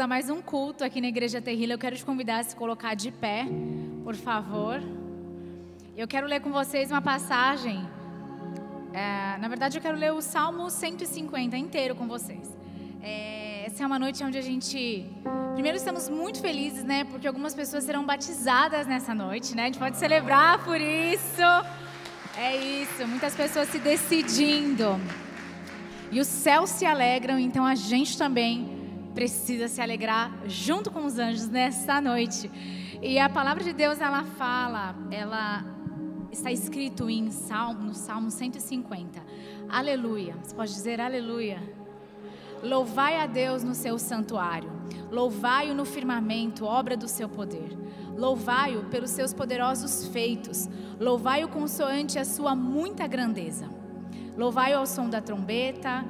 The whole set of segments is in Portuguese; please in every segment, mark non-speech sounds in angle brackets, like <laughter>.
A mais um culto aqui na Igreja Terrila. Eu quero te convidar a se colocar de pé, por favor. Eu quero ler com vocês uma passagem. É, na verdade, eu quero ler o Salmo 150 inteiro com vocês. É, essa é uma noite onde a gente. Primeiro, estamos muito felizes, né? Porque algumas pessoas serão batizadas nessa noite, né? A gente pode celebrar por isso. É isso, muitas pessoas se decidindo. E os céus se alegram, então a gente também precisa se alegrar junto com os anjos nessa noite. E a palavra de Deus, ela fala, ela está escrito em Salmo, no Salmo 150. Aleluia. Você pode dizer aleluia. Louvai a Deus no seu santuário. Louvai-o no firmamento, obra do seu poder. Louvai-o pelos seus poderosos feitos. Louvai-o consoante a sua muita grandeza. Louvai-o ao som da trombeta,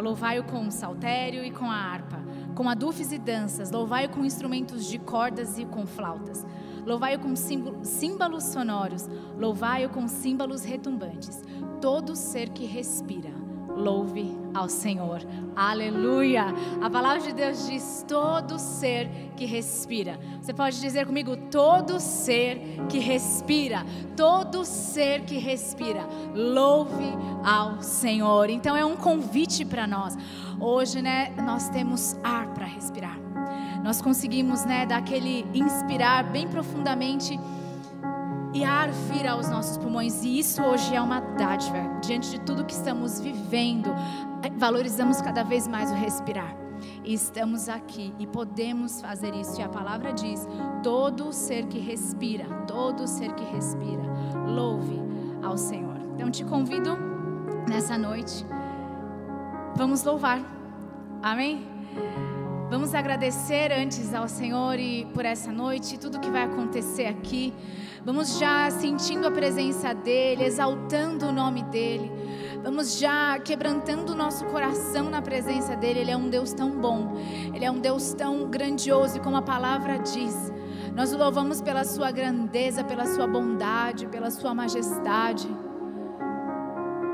louvai-o com o saltério e com a harpa com adufes e danças, louvai-o com instrumentos de cordas e com flautas. Louvai-o com símbolos sonoros, louvai-o com símbolos retumbantes. Todo ser que respira, louve ao Senhor. Aleluia! A palavra de Deus diz: todo ser que respira. Você pode dizer comigo: todo ser que respira, todo ser que respira, louve ao Senhor. Então é um convite para nós. Hoje, né, nós temos ar para respirar. Nós conseguimos, né, dar aquele inspirar bem profundamente e ar vir aos nossos pulmões. E isso hoje é uma dádiva. Diante de tudo que estamos vivendo, valorizamos cada vez mais o respirar. E estamos aqui e podemos fazer isso. E a palavra diz: todo ser que respira, todo ser que respira, louve ao Senhor. Então te convido nessa noite, vamos louvar. Amém? Vamos agradecer antes ao Senhor e por essa noite, tudo que vai acontecer aqui. Vamos já sentindo a presença dEle, exaltando o nome dEle. Vamos já quebrantando o nosso coração na presença dEle. Ele é um Deus tão bom, Ele é um Deus tão grandioso, e como a palavra diz. Nós o louvamos pela Sua grandeza, pela Sua bondade, pela Sua majestade.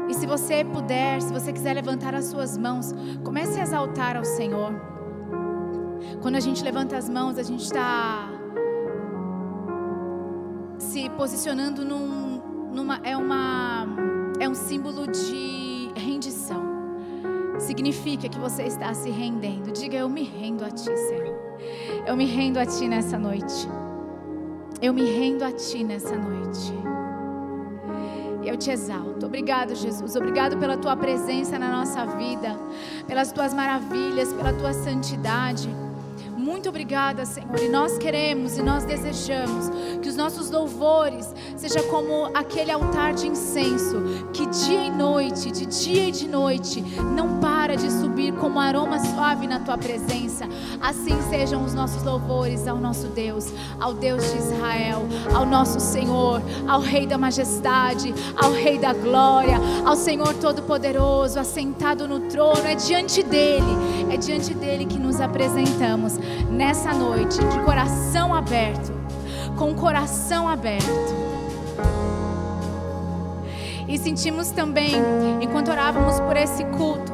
E se você puder, se você quiser levantar as suas mãos, comece a exaltar ao Senhor. Quando a gente levanta as mãos, a gente está se posicionando num, numa é uma é um símbolo de rendição. Significa que você está se rendendo. Diga eu me rendo a ti, Senhor. Eu me rendo a ti nessa noite. Eu me rendo a ti nessa noite. Eu te exalto. Obrigado, Jesus. Obrigado pela tua presença na nossa vida, pelas tuas maravilhas, pela tua santidade. Muito obrigada, Senhor. E nós queremos e nós desejamos que os nossos louvores seja como aquele altar de incenso que dia e noite, de dia e de noite, não para de subir como aroma suave na tua presença. Assim sejam os nossos louvores ao nosso Deus, ao Deus de Israel, ao nosso Senhor, ao Rei da majestade, ao Rei da glória, ao Senhor todo-poderoso, assentado no trono. É diante dele, é diante dele que nos apresentamos nessa noite, de coração aberto, com coração aberto. E sentimos também, enquanto orávamos por esse culto,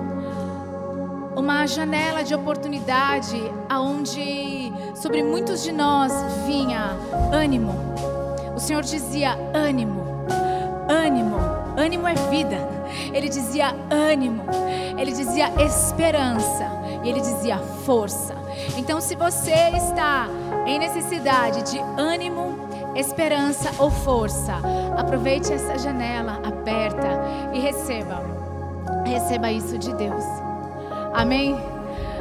uma janela de oportunidade aonde sobre muitos de nós vinha ânimo. O Senhor dizia ânimo, ânimo, ânimo é vida. Ele dizia ânimo, ele dizia esperança e ele dizia força. Então, se você está em necessidade de ânimo, esperança ou força, aproveite essa janela aberta e receba. Receba isso de Deus. Amém?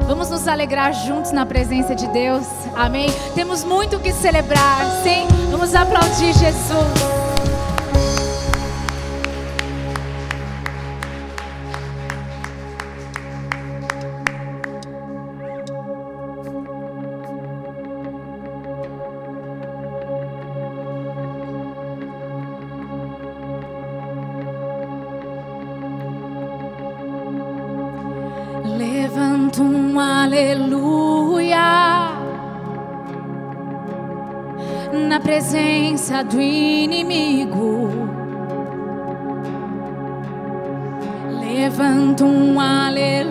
Vamos nos alegrar juntos na presença de Deus. Amém? Temos muito que celebrar. Sim? Vamos aplaudir Jesus. Do inimigo. Levanta um aleluia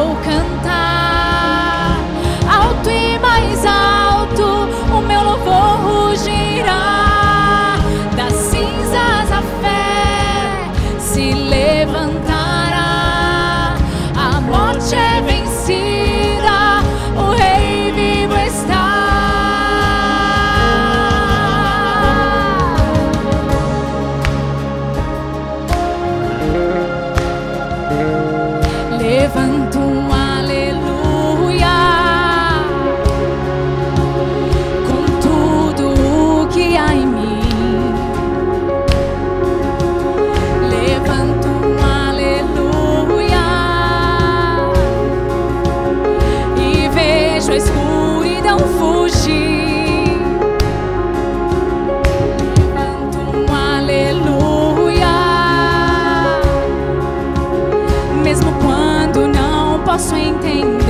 vou mesmo quando não posso entender.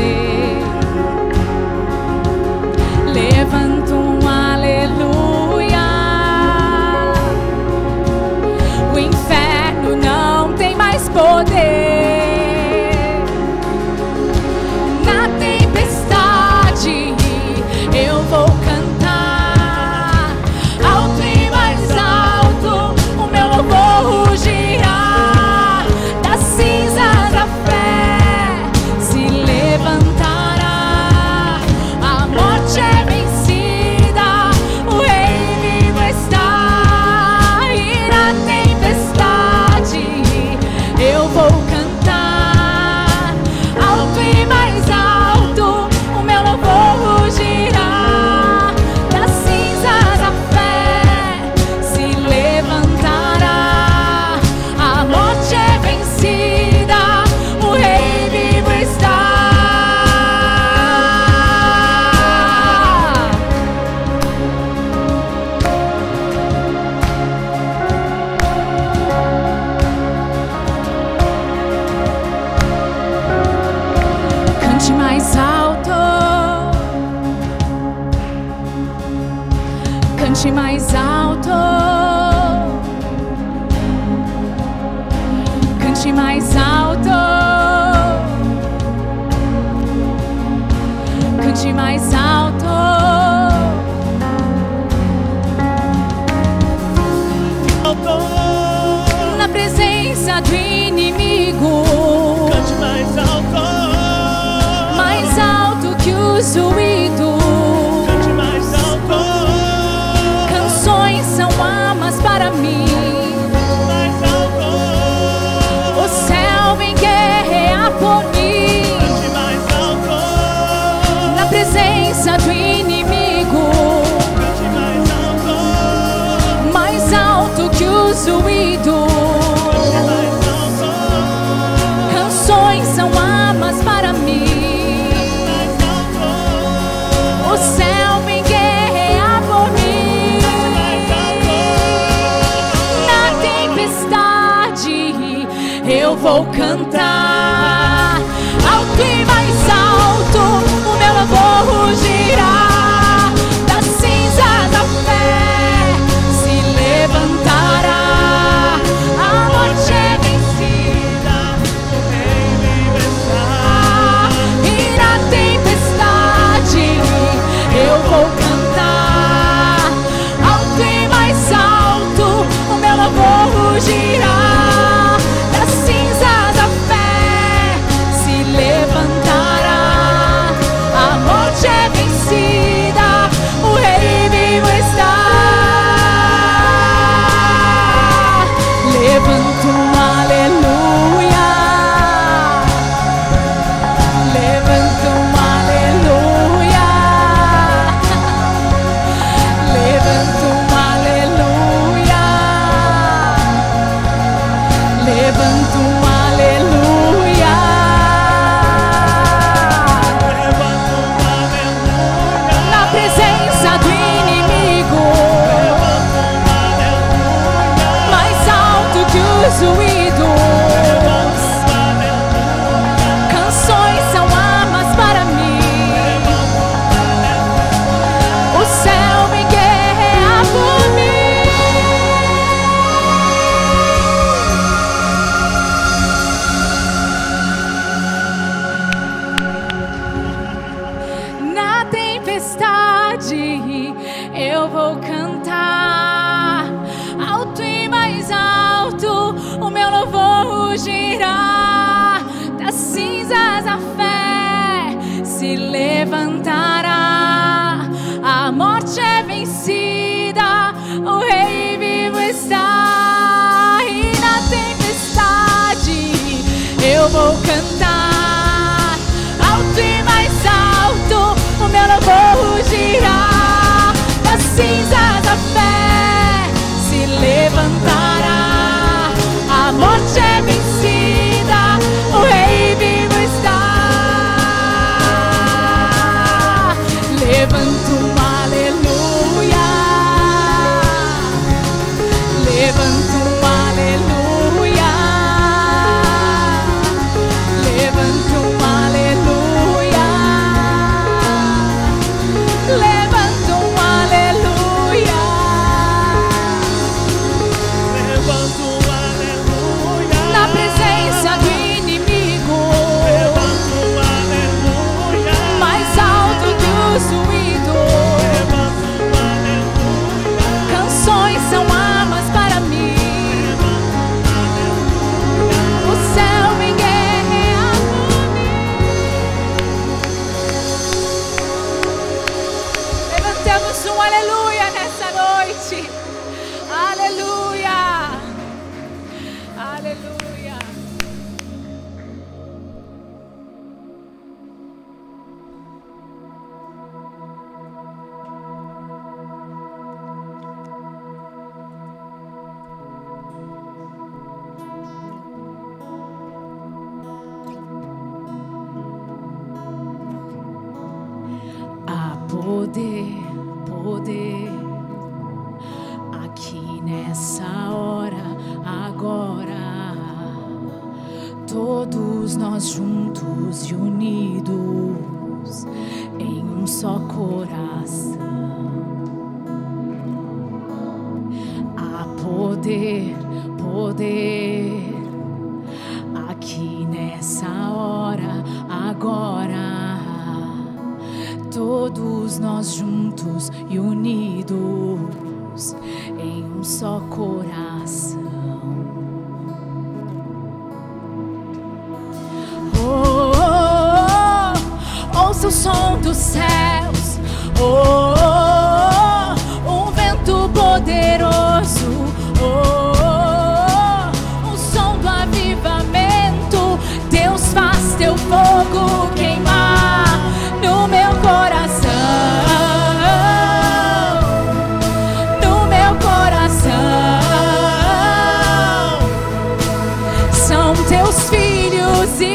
Vou cantar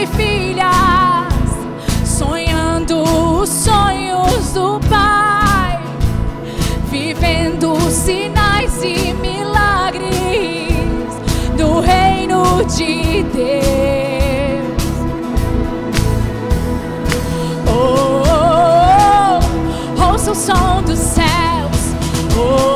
filhas, sonhando os sonhos do Pai, vivendo sinais e milagres do reino de Deus. Oh, oh, oh, o som dos céus. Oh.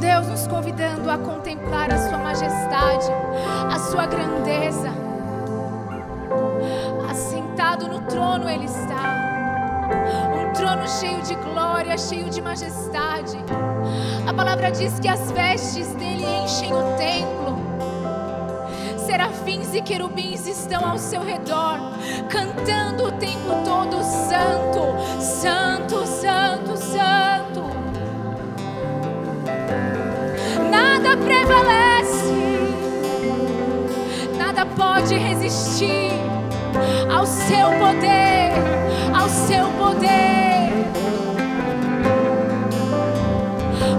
Deus, nos convidando a contemplar a Sua majestade, a Sua grandeza. Assentado no trono Ele está. Um trono cheio de glória, cheio de majestade. A palavra diz que as vestes dele enchem o templo serafins e querubins estão ao seu redor, cantando o tempo todo: Santo, Santo, Santo, Santo. prevalece, nada pode resistir ao seu poder, ao seu poder.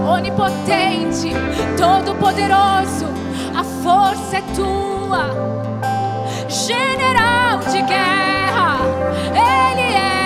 Onipotente, todo-poderoso, a força é tua, general de guerra, Ele é.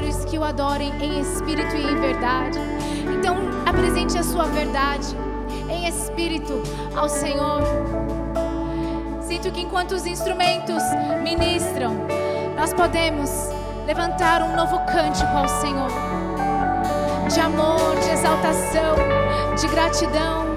adoradores que o adorem em espírito e em verdade. Então, apresente a sua verdade em espírito ao Senhor. Sinto que enquanto os instrumentos ministram, nós podemos levantar um novo cântico ao Senhor de amor, de exaltação, de gratidão.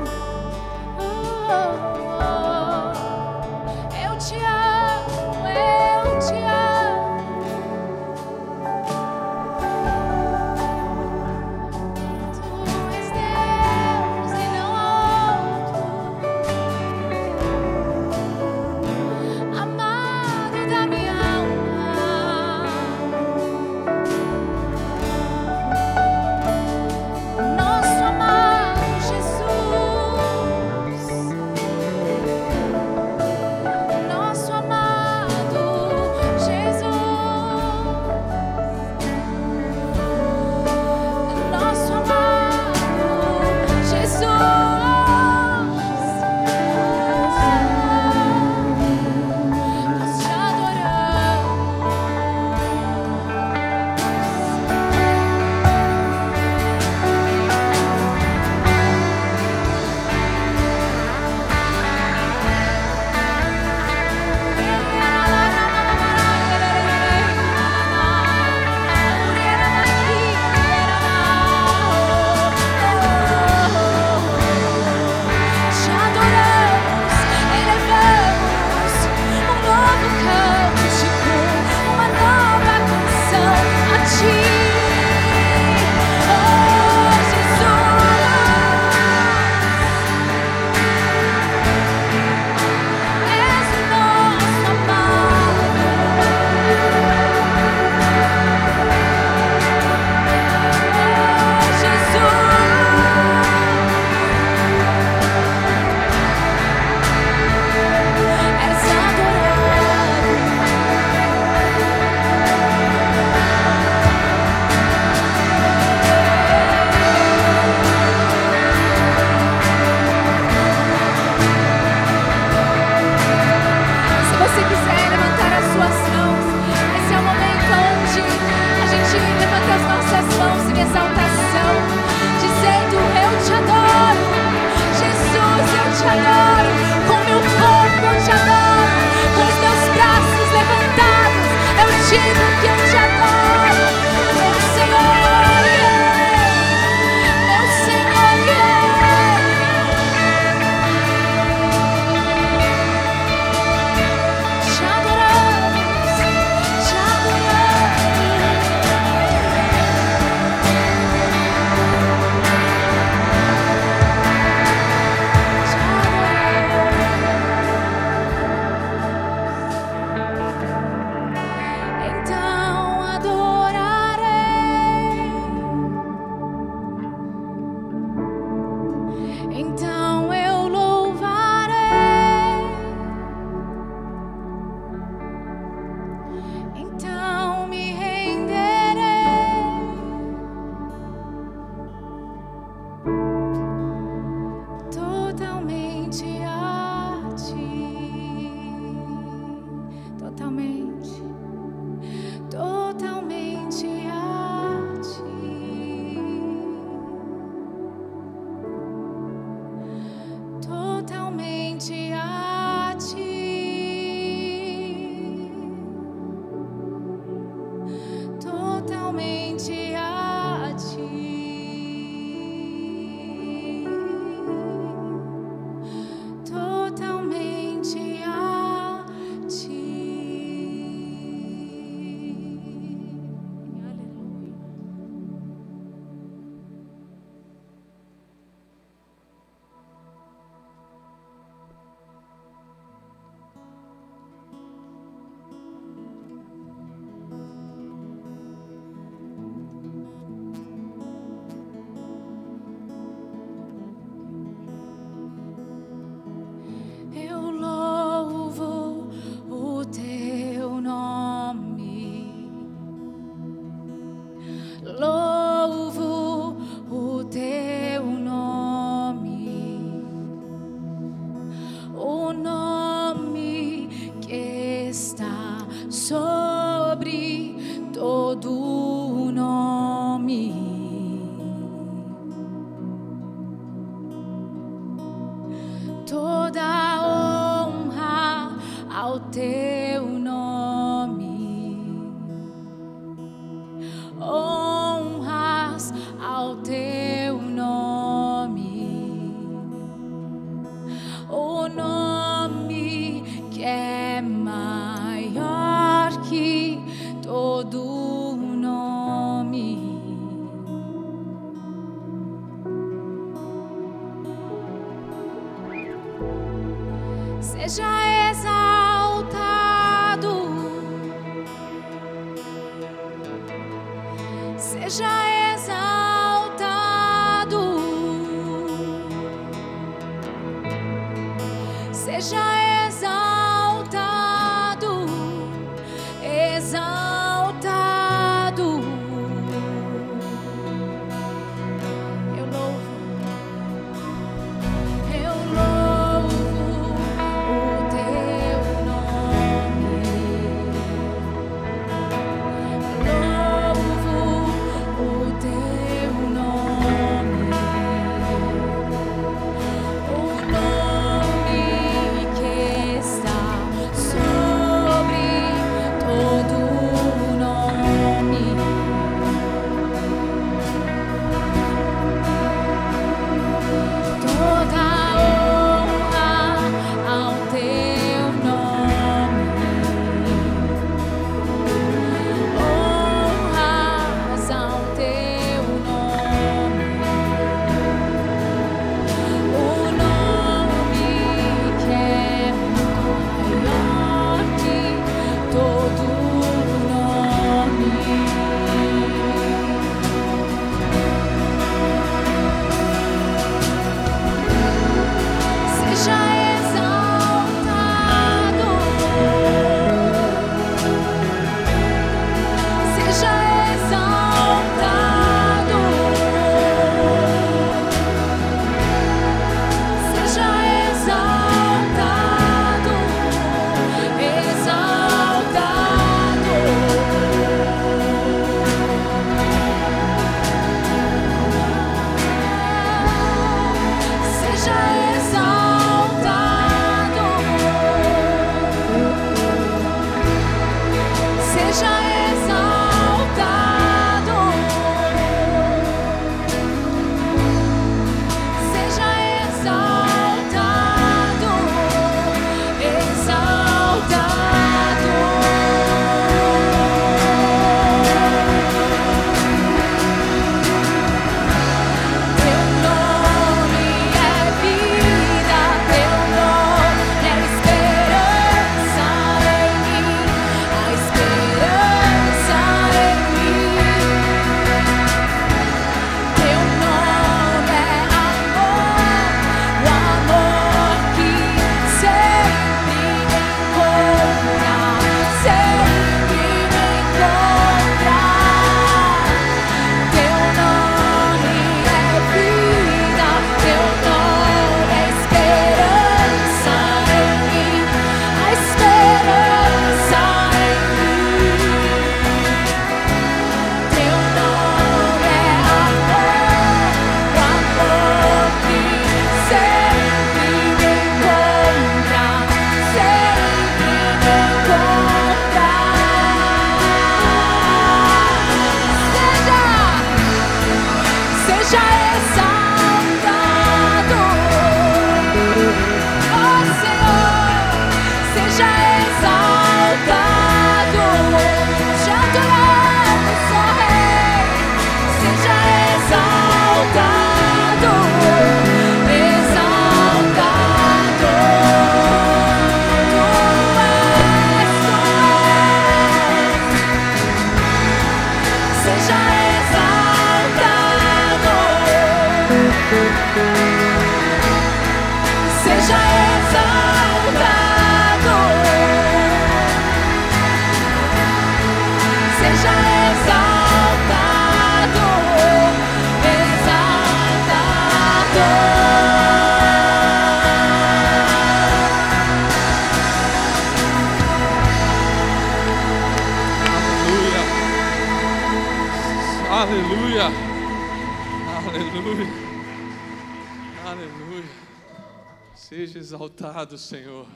Exaltado, Senhor.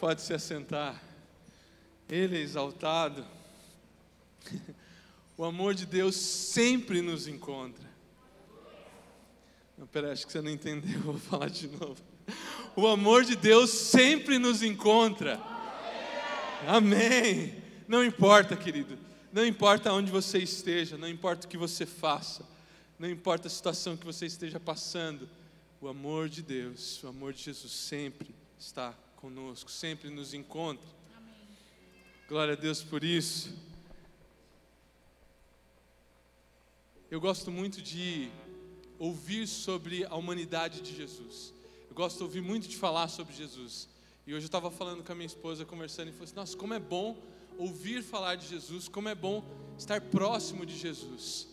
Pode se assentar. Ele é exaltado. O amor de Deus sempre nos encontra. Não, peraí, acho que você não entendeu, vou falar de novo. O amor de Deus sempre nos encontra. Amém. Não importa, querido. Não importa onde você esteja, não importa o que você faça, não importa a situação que você esteja passando, o amor de Deus, o amor de Jesus sempre está conosco, sempre nos encontra. Glória a Deus por isso. Eu gosto muito de ouvir sobre a humanidade de Jesus. Eu gosto de ouvir muito de falar sobre Jesus. E hoje eu estava falando com a minha esposa, conversando, e falei assim: Nossa, como é bom ouvir falar de Jesus, como é bom estar próximo de Jesus.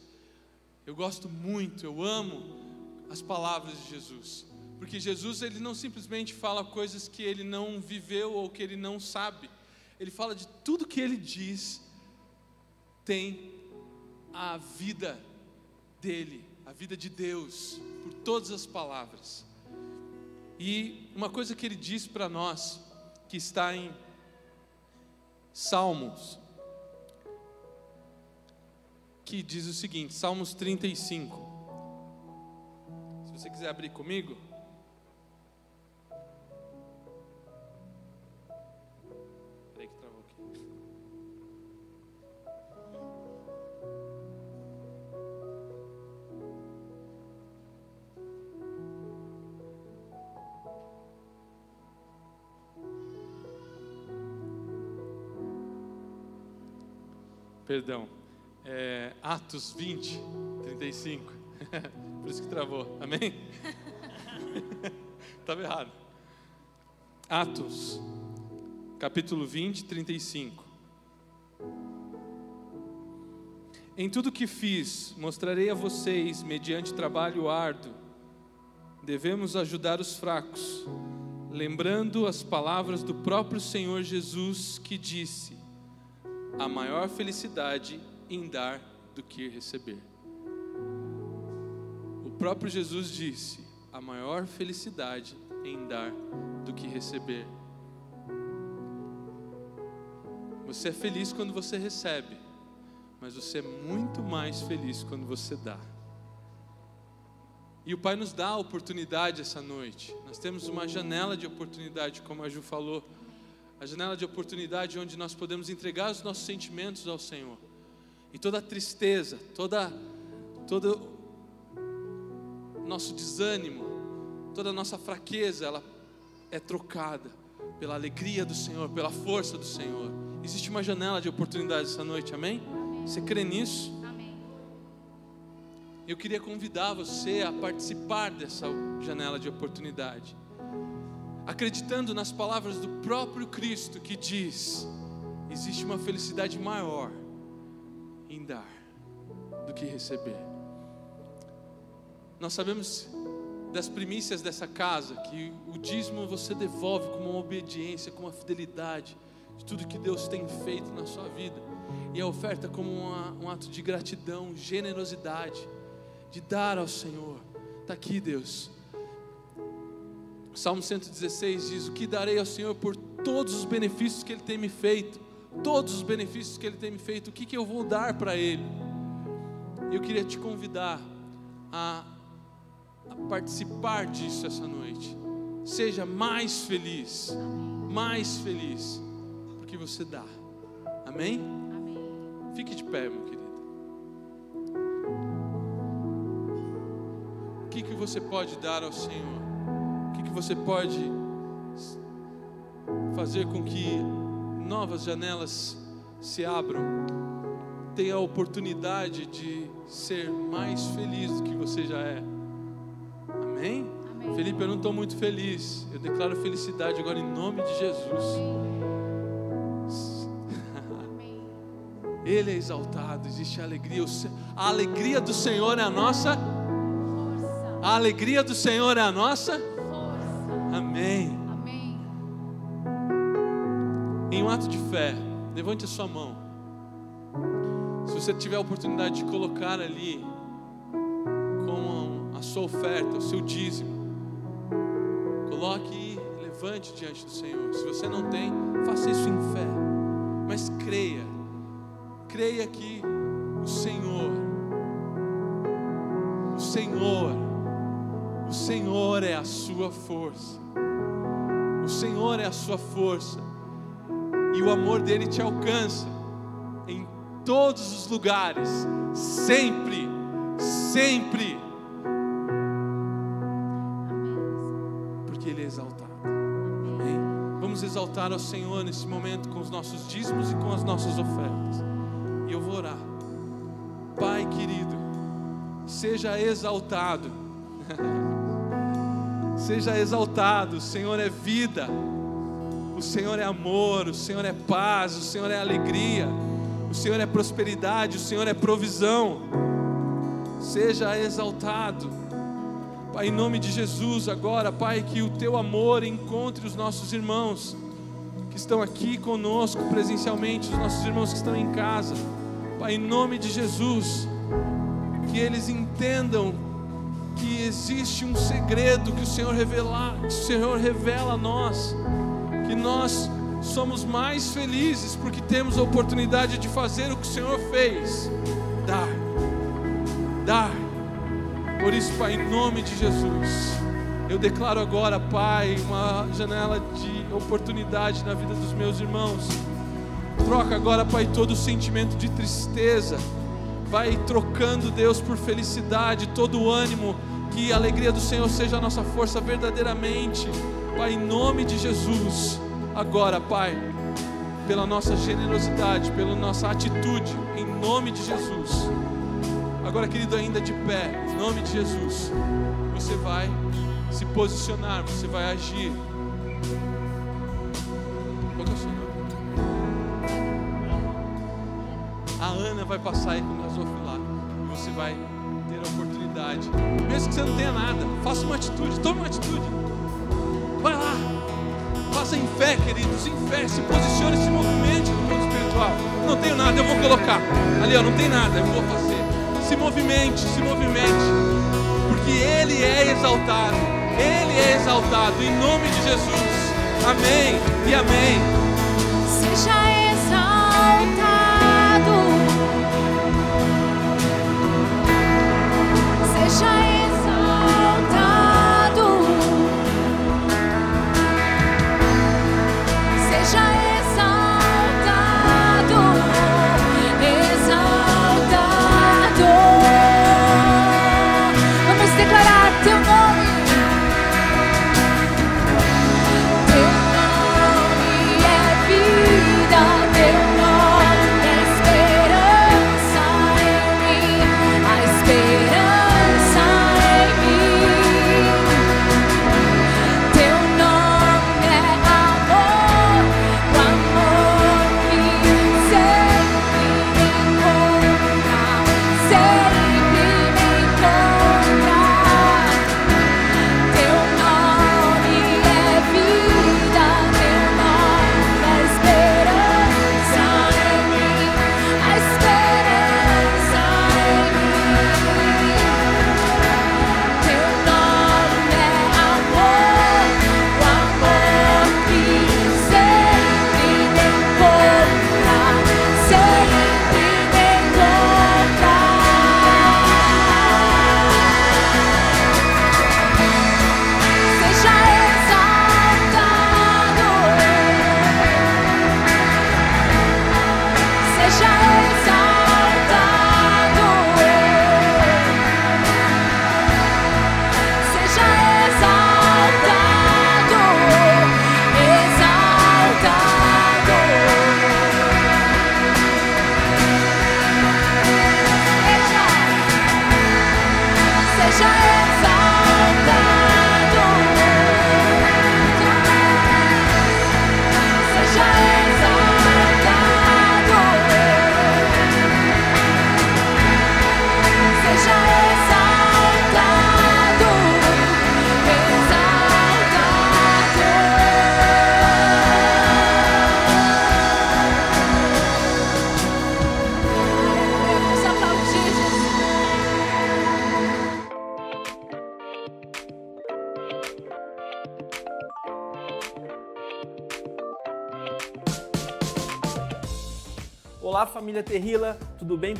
Eu gosto muito, eu amo as palavras de Jesus, porque Jesus ele não simplesmente fala coisas que ele não viveu ou que ele não sabe, ele fala de tudo que ele diz tem a vida dele, a vida de Deus, por todas as palavras. E uma coisa que ele diz para nós, que está em Salmos, que diz o seguinte, Salmos 35. Você quiser abrir comigo. Peraí que travou aqui. Perdão. É, Atos 20, 35. <laughs> Por isso que travou. Amém? <laughs> Estava errado. Atos, capítulo 20, 35. Em tudo que fiz, mostrarei a vocês, mediante trabalho árduo, devemos ajudar os fracos, lembrando as palavras do próprio Senhor Jesus que disse: a maior felicidade em dar do que receber. Próprio Jesus disse: a maior felicidade em dar do que receber. Você é feliz quando você recebe, mas você é muito mais feliz quando você dá. E o Pai nos dá a oportunidade essa noite. Nós temos uma janela de oportunidade, como a Ju falou, a janela de oportunidade onde nós podemos entregar os nossos sentimentos ao Senhor. E toda tristeza, toda todo nosso desânimo, toda a nossa fraqueza, ela é trocada pela alegria do Senhor, pela força do Senhor. Existe uma janela de oportunidade essa noite, amém? Você crê nisso? Amém. Eu queria convidar você a participar dessa janela de oportunidade, acreditando nas palavras do próprio Cristo que diz: existe uma felicidade maior em dar do que receber. Nós sabemos das primícias dessa casa que o dízimo você devolve com uma obediência, com uma fidelidade de tudo que Deus tem feito na sua vida, e a oferta como uma- um ato de gratidão, generosidade de dar ao Senhor. Está aqui, Deus. Salmo 116 diz: O que darei ao Senhor por todos os benefícios que Ele tem me feito? Todos os benefícios que Ele tem me feito, o que, que eu vou dar para Ele? Eu queria te convidar a, a participar disso essa noite. Seja mais feliz, mais feliz, porque você dá. Amém? Amém. Fique de pé, meu querido. O que, que você pode dar ao Senhor? O que, que você pode fazer com que novas janelas se abram? Tenha a oportunidade de ser mais feliz do que você já é. Amém? Amém. Felipe, eu não estou muito feliz. Eu declaro felicidade agora em nome de Jesus. Amém. Ele é exaltado, existe alegria. A alegria do Senhor é a nossa. Força. A alegria do Senhor é a nossa. Força. Amém. Amém. Em um ato de fé, levante a sua mão. Se você tiver a oportunidade de colocar ali como a sua oferta, o seu dízimo, coloque e levante diante do Senhor. Se você não tem, faça isso em fé. Mas creia, creia que o Senhor, o Senhor, o Senhor é a sua força. O Senhor é a sua força. E o amor dele te alcança em todos os lugares, sempre, sempre. Exaltar ao Senhor nesse momento com os nossos dízimos e com as nossas ofertas. E eu vou orar. Pai querido, seja exaltado. <laughs> seja exaltado. O Senhor é vida. O Senhor é amor, o Senhor é paz, o Senhor é alegria, o Senhor é prosperidade, o Senhor é provisão. Seja exaltado. Pai, em nome de Jesus, agora, Pai, que o teu amor encontre os nossos irmãos que estão aqui conosco presencialmente, os nossos irmãos que estão em casa. Pai, em nome de Jesus, que eles entendam que existe um segredo que o Senhor revela, que o Senhor revela a nós, que nós somos mais felizes porque temos a oportunidade de fazer o que o Senhor fez, dar, dar. Por isso, Pai, em nome de Jesus, eu declaro agora, Pai, uma janela de oportunidade na vida dos meus irmãos. Troca agora, Pai, todo o sentimento de tristeza. Vai trocando, Deus, por felicidade, todo o ânimo. Que a alegria do Senhor seja a nossa força verdadeiramente. Pai, em nome de Jesus. Agora, Pai, pela nossa generosidade, pela nossa atitude, em nome de Jesus. Agora, querido, ainda de pé, em nome de Jesus, você vai se posicionar, você vai agir. Qual é o seu nome? A Ana vai passar aí com o gasofilar e você vai ter a oportunidade. Mesmo que você não tenha nada, faça uma atitude, tome uma atitude. Vai lá, faça em fé, queridos, em fé, se posicione, se movimente no mundo espiritual. Não tenho nada, eu vou colocar. Ali, ó, não tem nada, eu vou fazer. Se movimente, se movimente. Porque Ele é exaltado. Ele é exaltado. Em nome de Jesus. Amém e amém. Seja exaltado,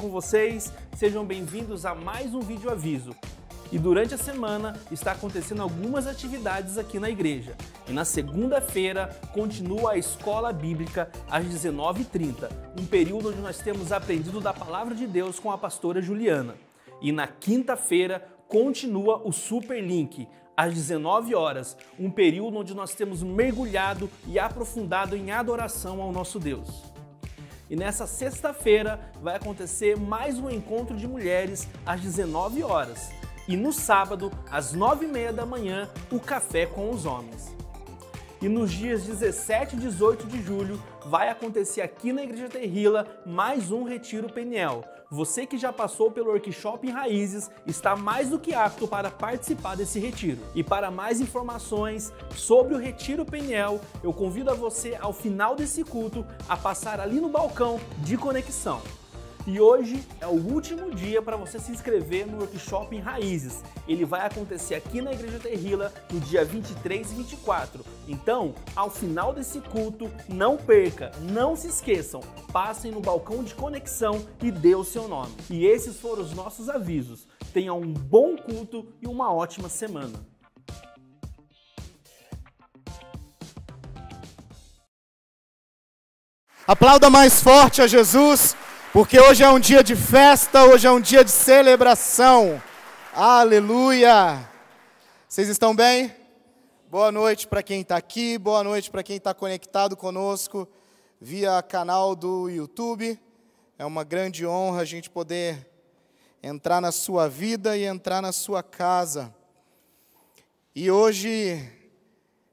com vocês? Sejam bem-vindos a mais um vídeo aviso. E durante a semana está acontecendo algumas atividades aqui na igreja. E na segunda-feira continua a escola bíblica às 19h30, um período onde nós temos aprendido da palavra de Deus com a pastora Juliana. E na quinta-feira continua o Super Link às 19 horas, um período onde nós temos mergulhado e aprofundado em adoração ao nosso Deus. E nessa sexta-feira vai acontecer mais um encontro de mulheres às 19 horas. E no sábado, às 9h30 da manhã, o café com os homens. E nos dias 17 e 18 de julho vai acontecer aqui na Igreja Terrila mais um Retiro Peniel. Você que já passou pelo Workshop em Raízes está mais do que apto para participar desse retiro. E para mais informações sobre o Retiro Peniel, eu convido a você ao final desse culto a passar ali no balcão de conexão. E hoje é o último dia para você se inscrever no workshop em Raízes. Ele vai acontecer aqui na Igreja Terrila no dia 23 e 24. Então, ao final desse culto, não perca, não se esqueçam, passem no balcão de conexão e dê o seu nome. E esses foram os nossos avisos. Tenha um bom culto e uma ótima semana. Aplauda mais forte a Jesus, porque hoje é um dia de festa, hoje é um dia de celebração. Aleluia! Vocês estão bem? Boa noite para quem está aqui, boa noite para quem está conectado conosco via canal do YouTube. É uma grande honra a gente poder entrar na sua vida e entrar na sua casa. E hoje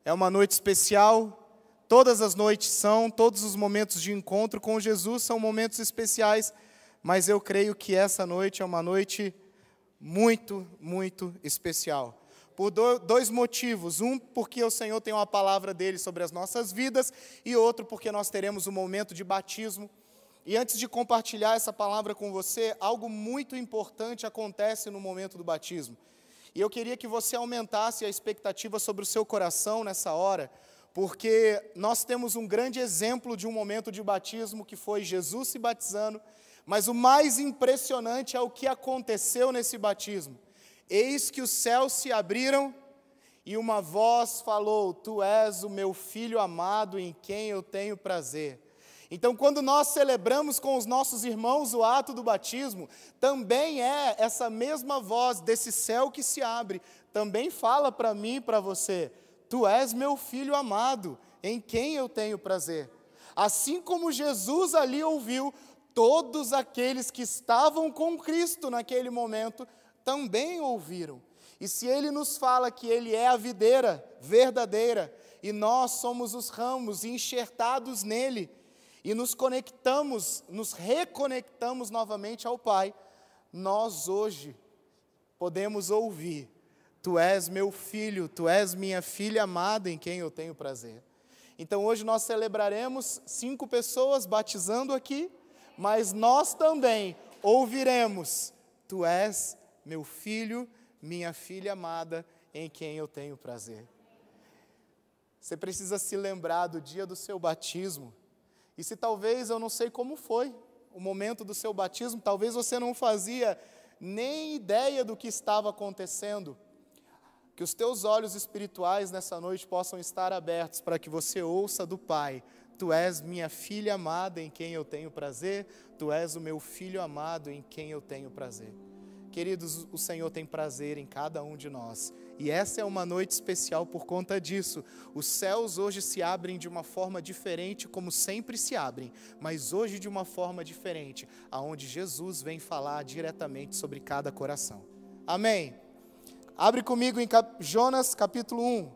é uma noite especial, Todas as noites são, todos os momentos de encontro com Jesus são momentos especiais, mas eu creio que essa noite é uma noite muito, muito especial. Por do, dois motivos. Um, porque o Senhor tem uma palavra dele sobre as nossas vidas, e outro, porque nós teremos um momento de batismo. E antes de compartilhar essa palavra com você, algo muito importante acontece no momento do batismo. E eu queria que você aumentasse a expectativa sobre o seu coração nessa hora, porque nós temos um grande exemplo de um momento de batismo que foi Jesus se batizando, mas o mais impressionante é o que aconteceu nesse batismo. Eis que os céus se abriram e uma voz falou: Tu és o meu filho amado em quem eu tenho prazer. Então, quando nós celebramos com os nossos irmãos o ato do batismo, também é essa mesma voz desse céu que se abre, também fala para mim e para você: Tu és meu filho amado, em quem eu tenho prazer. Assim como Jesus ali ouviu, todos aqueles que estavam com Cristo naquele momento também ouviram. E se ele nos fala que ele é a videira verdadeira e nós somos os ramos enxertados nele e nos conectamos, nos reconectamos novamente ao Pai, nós hoje podemos ouvir Tu és meu filho, tu és minha filha amada em quem eu tenho prazer. Então hoje nós celebraremos cinco pessoas batizando aqui, mas nós também ouviremos: Tu és meu filho, minha filha amada em quem eu tenho prazer. Você precisa se lembrar do dia do seu batismo. E se talvez eu não sei como foi o momento do seu batismo, talvez você não fazia nem ideia do que estava acontecendo. Que os teus olhos espirituais nessa noite possam estar abertos para que você ouça do Pai: Tu és minha filha amada em quem eu tenho prazer, tu és o meu filho amado em quem eu tenho prazer. Queridos, o Senhor tem prazer em cada um de nós. E essa é uma noite especial por conta disso. Os céus hoje se abrem de uma forma diferente, como sempre se abrem, mas hoje de uma forma diferente, aonde Jesus vem falar diretamente sobre cada coração. Amém. Abre comigo em Cap Jonas capítulo 1.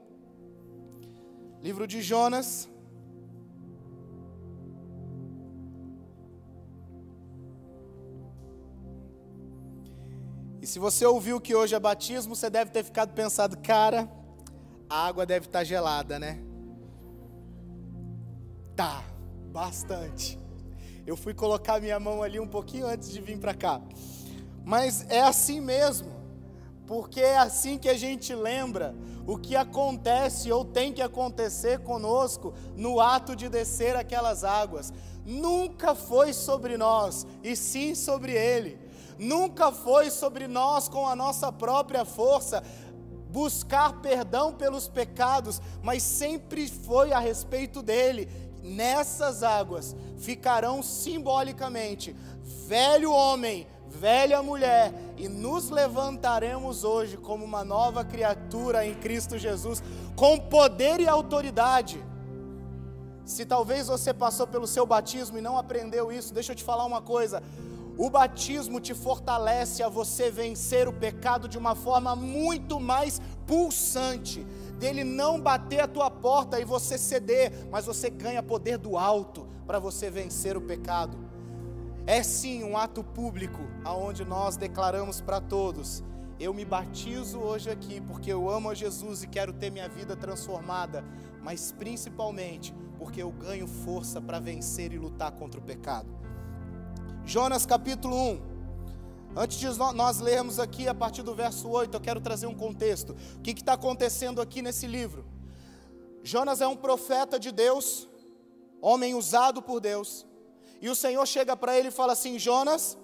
Livro de Jonas. E se você ouviu que hoje é batismo, você deve ter ficado pensando, cara, a água deve estar gelada, né? Tá, bastante. Eu fui colocar minha mão ali um pouquinho antes de vir para cá. Mas é assim mesmo porque é assim que a gente lembra o que acontece ou tem que acontecer conosco no ato de descer aquelas águas. nunca foi sobre nós, e sim sobre Ele. Nunca foi sobre nós com a nossa própria força buscar perdão pelos pecados, mas sempre foi a respeito dele. Nessas águas ficarão simbolicamente velho homem, velha mulher, e nos levantaremos hoje como uma nova criatura em Cristo Jesus, com poder e autoridade. Se talvez você passou pelo seu batismo e não aprendeu isso, deixa eu te falar uma coisa. O batismo te fortalece a você vencer o pecado de uma forma muito mais pulsante, dele não bater a tua porta e você ceder, mas você ganha poder do alto para você vencer o pecado. É sim um ato público aonde nós declaramos para todos: eu me batizo hoje aqui porque eu amo a Jesus e quero ter minha vida transformada, mas principalmente porque eu ganho força para vencer e lutar contra o pecado. Jonas capítulo 1. Antes de nós lermos aqui a partir do verso 8, eu quero trazer um contexto. O que está acontecendo aqui nesse livro? Jonas é um profeta de Deus, homem usado por Deus, e o Senhor chega para ele e fala assim: Jonas,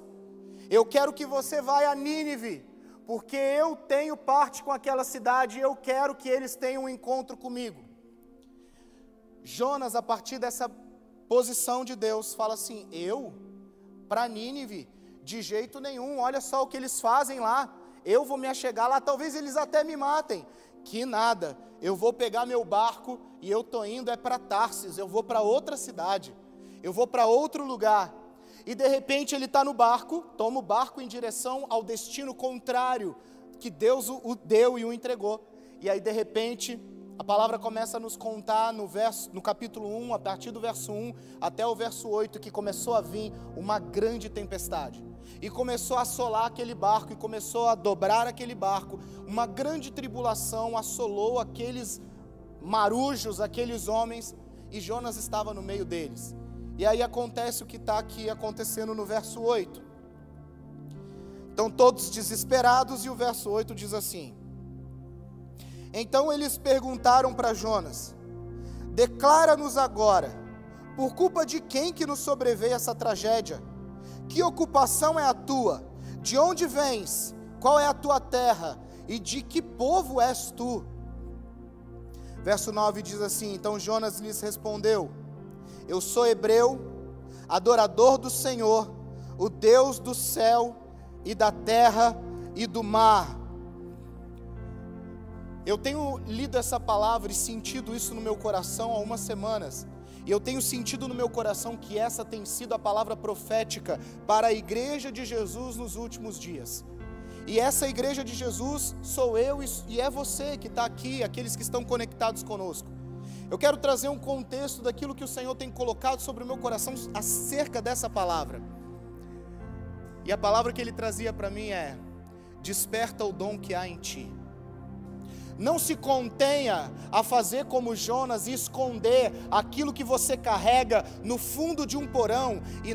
eu quero que você vá a Nínive, porque eu tenho parte com aquela cidade e eu quero que eles tenham um encontro comigo. Jonas, a partir dessa posição de Deus, fala assim: Eu, para Nínive, de jeito nenhum, olha só o que eles fazem lá, eu vou me achegar lá, talvez eles até me matem. Que nada, eu vou pegar meu barco e eu tô indo é para Tarsis, eu vou para outra cidade eu vou para outro lugar. E de repente ele está no barco, toma o barco em direção ao destino contrário que Deus o deu e o entregou. E aí de repente a palavra começa a nos contar no, verso, no capítulo 1, a partir do verso 1 até o verso 8, que começou a vir uma grande tempestade. E começou a assolar aquele barco, e começou a dobrar aquele barco. Uma grande tribulação assolou aqueles marujos, aqueles homens, e Jonas estava no meio deles. E aí acontece o que está aqui acontecendo no verso 8. Então todos desesperados, e o verso 8 diz assim: Então eles perguntaram para Jonas: Declara-nos agora, por culpa de quem que nos sobreveio essa tragédia? Que ocupação é a tua? De onde vens? Qual é a tua terra? E de que povo és tu? Verso 9 diz assim: Então Jonas lhes respondeu: eu sou hebreu, adorador do Senhor, o Deus do céu e da terra e do mar. Eu tenho lido essa palavra e sentido isso no meu coração há umas semanas. E eu tenho sentido no meu coração que essa tem sido a palavra profética para a igreja de Jesus nos últimos dias. E essa igreja de Jesus sou eu e é você que está aqui, aqueles que estão conectados conosco. Eu quero trazer um contexto daquilo que o Senhor tem colocado sobre o meu coração acerca dessa palavra. E a palavra que ele trazia para mim é: desperta o dom que há em ti. Não se contenha a fazer como Jonas e esconder aquilo que você carrega no fundo de um porão e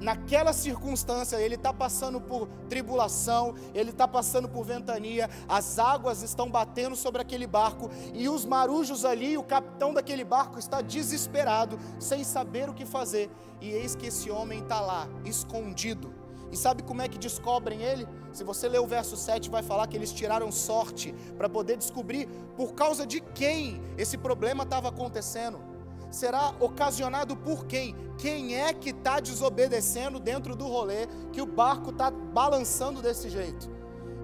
naquela circunstância, ele está passando por tribulação, ele está passando por ventania, as águas estão batendo sobre aquele barco e os marujos ali, o capitão daquele barco está desesperado, sem saber o que fazer. E eis que esse homem está lá, escondido. E sabe como é que descobrem ele? Se você ler o verso 7, vai falar que eles tiraram sorte para poder descobrir por causa de quem esse problema estava acontecendo será ocasionado por quem? Quem é que está desobedecendo dentro do rolê que o barco está balançando desse jeito?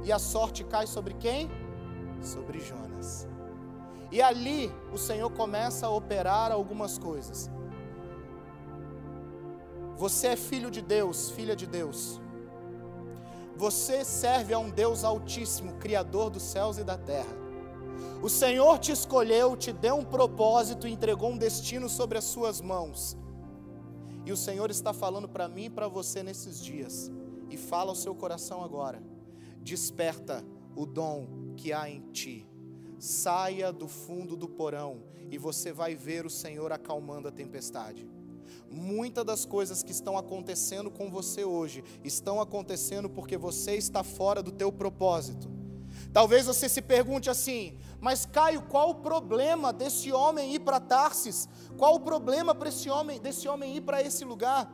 E a sorte cai sobre quem? Sobre Jonas. E ali o Senhor começa a operar algumas coisas. Você é filho de Deus, filha de Deus. Você serve a um Deus Altíssimo, Criador dos céus e da terra. O Senhor te escolheu, te deu um propósito entregou um destino sobre as suas mãos. E o Senhor está falando para mim e para você nesses dias. E fala ao seu coração agora. Desperta o dom que há em ti. Saia do fundo do porão e você vai ver o Senhor acalmando a tempestade. Muitas das coisas que estão acontecendo com você hoje estão acontecendo porque você está fora do teu propósito. Talvez você se pergunte assim: mas Caio, qual o problema desse homem ir para Tarsis? Qual o problema para esse homem, desse homem ir para esse lugar?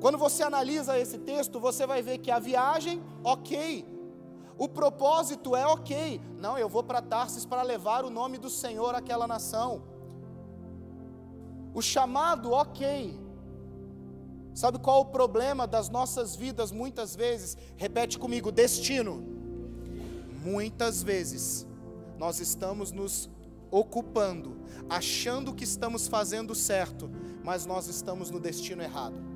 Quando você analisa esse texto, você vai ver que a viagem, ok. O propósito é ok. Não, eu vou para Tarsis para levar o nome do Senhor àquela nação. O chamado, ok. Sabe qual o problema das nossas vidas muitas vezes? Repete comigo: destino. Muitas vezes nós estamos nos ocupando, achando que estamos fazendo certo, mas nós estamos no destino errado.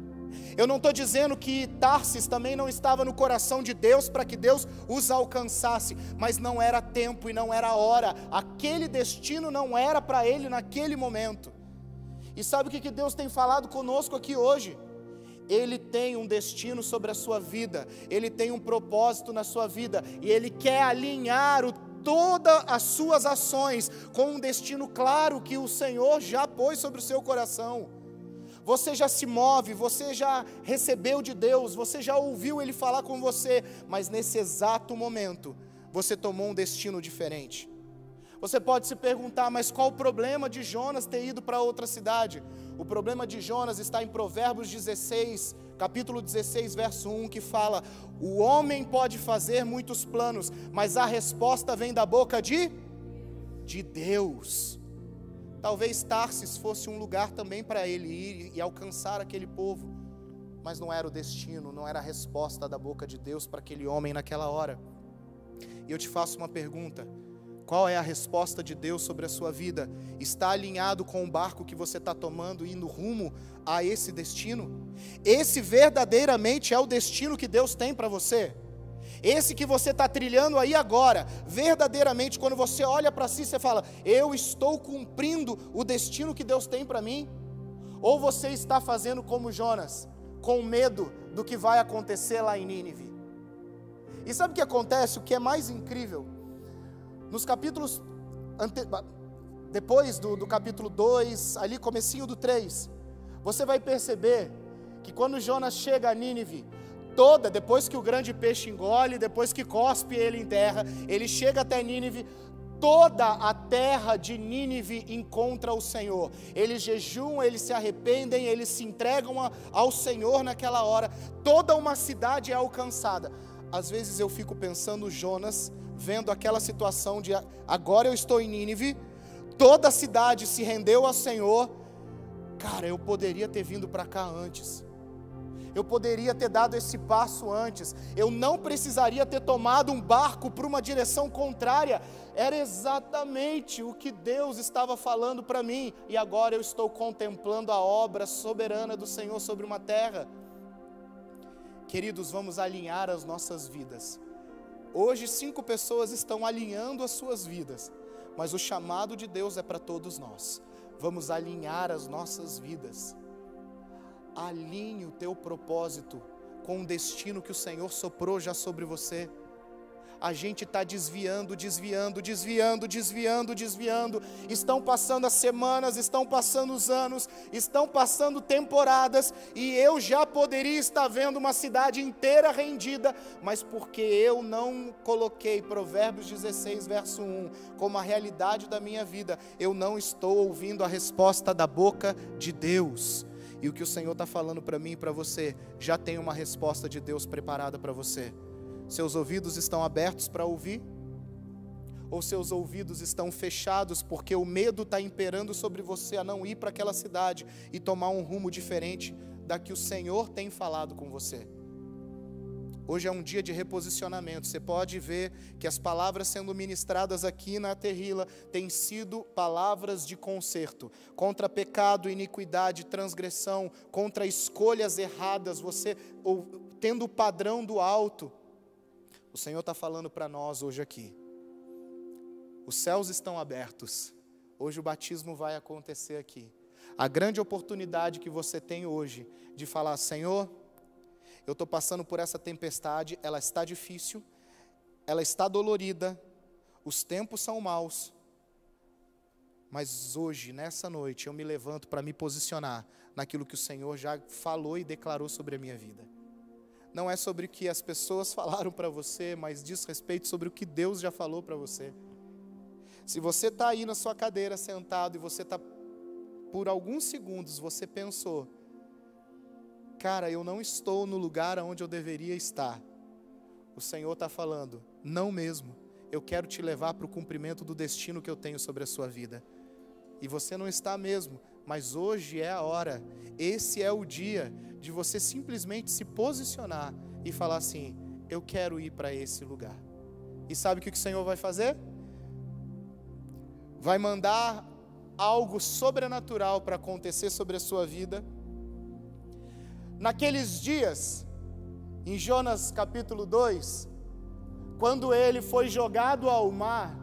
Eu não estou dizendo que Tarsis também não estava no coração de Deus para que Deus os alcançasse, mas não era tempo e não era hora, aquele destino não era para ele naquele momento. E sabe o que que Deus tem falado conosco aqui hoje? Ele tem um destino sobre a sua vida, ele tem um propósito na sua vida, e ele quer alinhar o, todas as suas ações com um destino claro que o Senhor já pôs sobre o seu coração. Você já se move, você já recebeu de Deus, você já ouviu Ele falar com você, mas nesse exato momento, você tomou um destino diferente. Você pode se perguntar, mas qual o problema de Jonas ter ido para outra cidade? O problema de Jonas está em Provérbios 16, capítulo 16, verso 1, que fala: O homem pode fazer muitos planos, mas a resposta vem da boca de de Deus. Talvez Tarsis fosse um lugar também para ele ir e alcançar aquele povo, mas não era o destino, não era a resposta da boca de Deus para aquele homem naquela hora. E eu te faço uma pergunta: qual é a resposta de Deus sobre a sua vida? Está alinhado com o barco que você está tomando, indo rumo a esse destino? Esse verdadeiramente é o destino que Deus tem para você? Esse que você está trilhando aí agora, verdadeiramente, quando você olha para si, você fala: Eu estou cumprindo o destino que Deus tem para mim? Ou você está fazendo como Jonas, com medo do que vai acontecer lá em Nínive? E sabe o que acontece? O que é mais incrível? Nos capítulos ante... depois do, do capítulo 2, ali comecinho do 3, você vai perceber que quando Jonas chega a Nínive, toda, depois que o grande peixe engole, depois que cospe ele em terra, ele chega até Nínive, toda a terra de Nínive encontra o Senhor. Eles jejuam, eles se arrependem, eles se entregam a, ao Senhor naquela hora. Toda uma cidade é alcançada. Às vezes eu fico pensando Jonas vendo aquela situação de agora eu estou em Nínive, toda a cidade se rendeu ao Senhor. Cara, eu poderia ter vindo para cá antes. Eu poderia ter dado esse passo antes. Eu não precisaria ter tomado um barco para uma direção contrária. Era exatamente o que Deus estava falando para mim. E agora eu estou contemplando a obra soberana do Senhor sobre uma terra. Queridos, vamos alinhar as nossas vidas. Hoje, cinco pessoas estão alinhando as suas vidas, mas o chamado de Deus é para todos nós. Vamos alinhar as nossas vidas. Alinhe o teu propósito com o destino que o Senhor soprou já sobre você a gente está desviando, desviando, desviando, desviando, desviando. Estão passando as semanas, estão passando os anos, estão passando temporadas, e eu já poderia estar vendo uma cidade inteira rendida, mas porque eu não coloquei Provérbios 16, verso 1 como a realidade da minha vida, eu não estou ouvindo a resposta da boca de Deus. E o que o Senhor está falando para mim e para você, já tem uma resposta de Deus preparada para você. Seus ouvidos estão abertos para ouvir? Ou seus ouvidos estão fechados porque o medo está imperando sobre você a não ir para aquela cidade e tomar um rumo diferente da que o Senhor tem falado com você? Hoje é um dia de reposicionamento. Você pode ver que as palavras sendo ministradas aqui na Terrila têm sido palavras de conserto contra pecado, iniquidade, transgressão, contra escolhas erradas, você ou, tendo o padrão do alto. O Senhor está falando para nós hoje aqui. Os céus estão abertos. Hoje o batismo vai acontecer aqui. A grande oportunidade que você tem hoje de falar: Senhor, eu estou passando por essa tempestade, ela está difícil, ela está dolorida, os tempos são maus, mas hoje, nessa noite, eu me levanto para me posicionar naquilo que o Senhor já falou e declarou sobre a minha vida. Não é sobre o que as pessoas <laughs> falaram para você, mas diz respeito sobre o que Deus já falou para você. Se você está aí na sua cadeira sentado e você está, por alguns segundos, você pensou, cara, eu não estou no lugar onde eu deveria estar. O Senhor está falando, não mesmo. Eu quero te levar para o cumprimento do destino que eu tenho sobre a sua vida. E você não está mesmo, mas hoje é a hora, esse é o dia de você simplesmente se posicionar e falar assim: eu quero ir para esse lugar. E sabe o que o Senhor vai fazer? Vai mandar algo sobrenatural para acontecer sobre a sua vida. Naqueles dias, em Jonas capítulo 2, quando ele foi jogado ao mar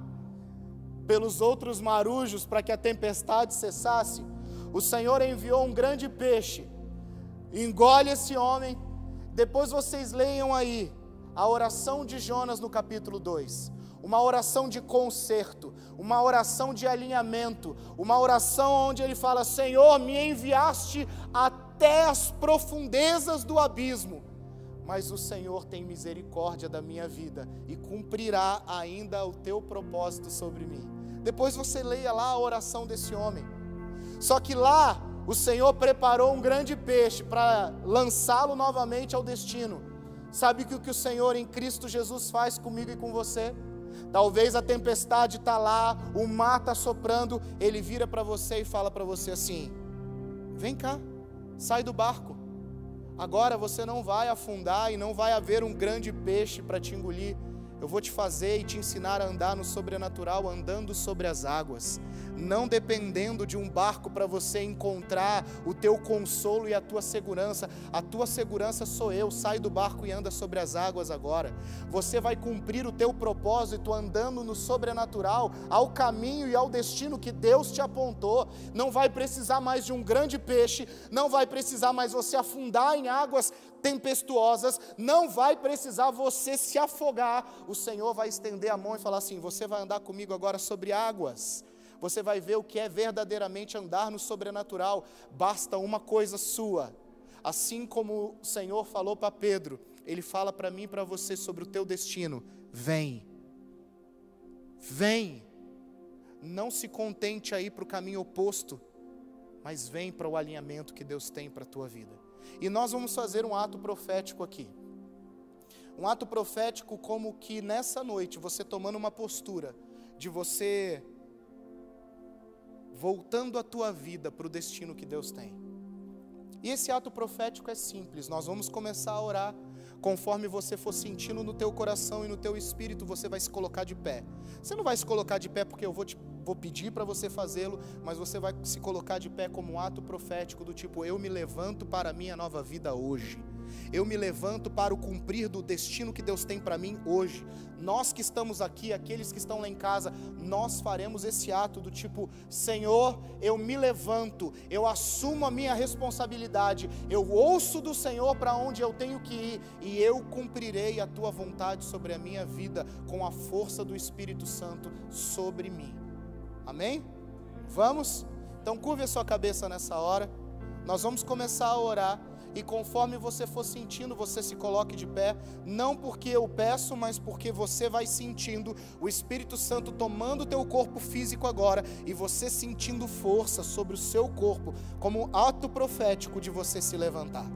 pelos outros marujos para que a tempestade cessasse, o Senhor enviou um grande peixe, engole esse homem. Depois vocês leiam aí a oração de Jonas no capítulo 2. Uma oração de conserto, uma oração de alinhamento, uma oração onde ele fala: Senhor, me enviaste até as profundezas do abismo mas o Senhor tem misericórdia da minha vida e cumprirá ainda o teu propósito sobre mim. Depois você leia lá a oração desse homem. Só que lá o Senhor preparou um grande peixe para lançá-lo novamente ao destino. Sabe que o que o Senhor em Cristo Jesus faz comigo e com você? Talvez a tempestade está lá, o mar está soprando, ele vira para você e fala para você assim: vem cá, sai do barco. Agora você não vai afundar e não vai haver um grande peixe para te engolir. Eu vou te fazer e te ensinar a andar no sobrenatural, andando sobre as águas, não dependendo de um barco para você encontrar o teu consolo e a tua segurança. A tua segurança sou eu. Sai do barco e anda sobre as águas agora. Você vai cumprir o teu propósito andando no sobrenatural, ao caminho e ao destino que Deus te apontou. Não vai precisar mais de um grande peixe, não vai precisar mais você afundar em águas tempestuosas, não vai precisar você se afogar. O Senhor vai estender a mão e falar assim: Você vai andar comigo agora sobre águas. Você vai ver o que é verdadeiramente andar no sobrenatural. Basta uma coisa sua. Assim como o Senhor falou para Pedro, Ele fala para mim e para você sobre o teu destino: Vem. Vem. Não se contente aí para o caminho oposto, mas vem para o alinhamento que Deus tem para a tua vida. E nós vamos fazer um ato profético aqui. Um ato profético como que nessa noite, você tomando uma postura de você voltando a tua vida para o destino que Deus tem. E esse ato profético é simples, nós vamos começar a orar conforme você for sentindo no teu coração e no teu espírito, você vai se colocar de pé. Você não vai se colocar de pé porque eu vou te vou pedir para você fazê-lo, mas você vai se colocar de pé como um ato profético do tipo eu me levanto para a minha nova vida hoje. Eu me levanto para o cumprir do destino que Deus tem para mim hoje. Nós que estamos aqui, aqueles que estão lá em casa, nós faremos esse ato do tipo: Senhor, eu me levanto, eu assumo a minha responsabilidade, eu ouço do Senhor para onde eu tenho que ir e eu cumprirei a tua vontade sobre a minha vida com a força do Espírito Santo sobre mim. Amém? Vamos? Então curve a sua cabeça nessa hora. Nós vamos começar a orar. E conforme você for sentindo, você se coloque de pé, não porque eu peço, mas porque você vai sentindo o Espírito Santo tomando o teu corpo físico agora e você sentindo força sobre o seu corpo, como ato profético de você se levantar.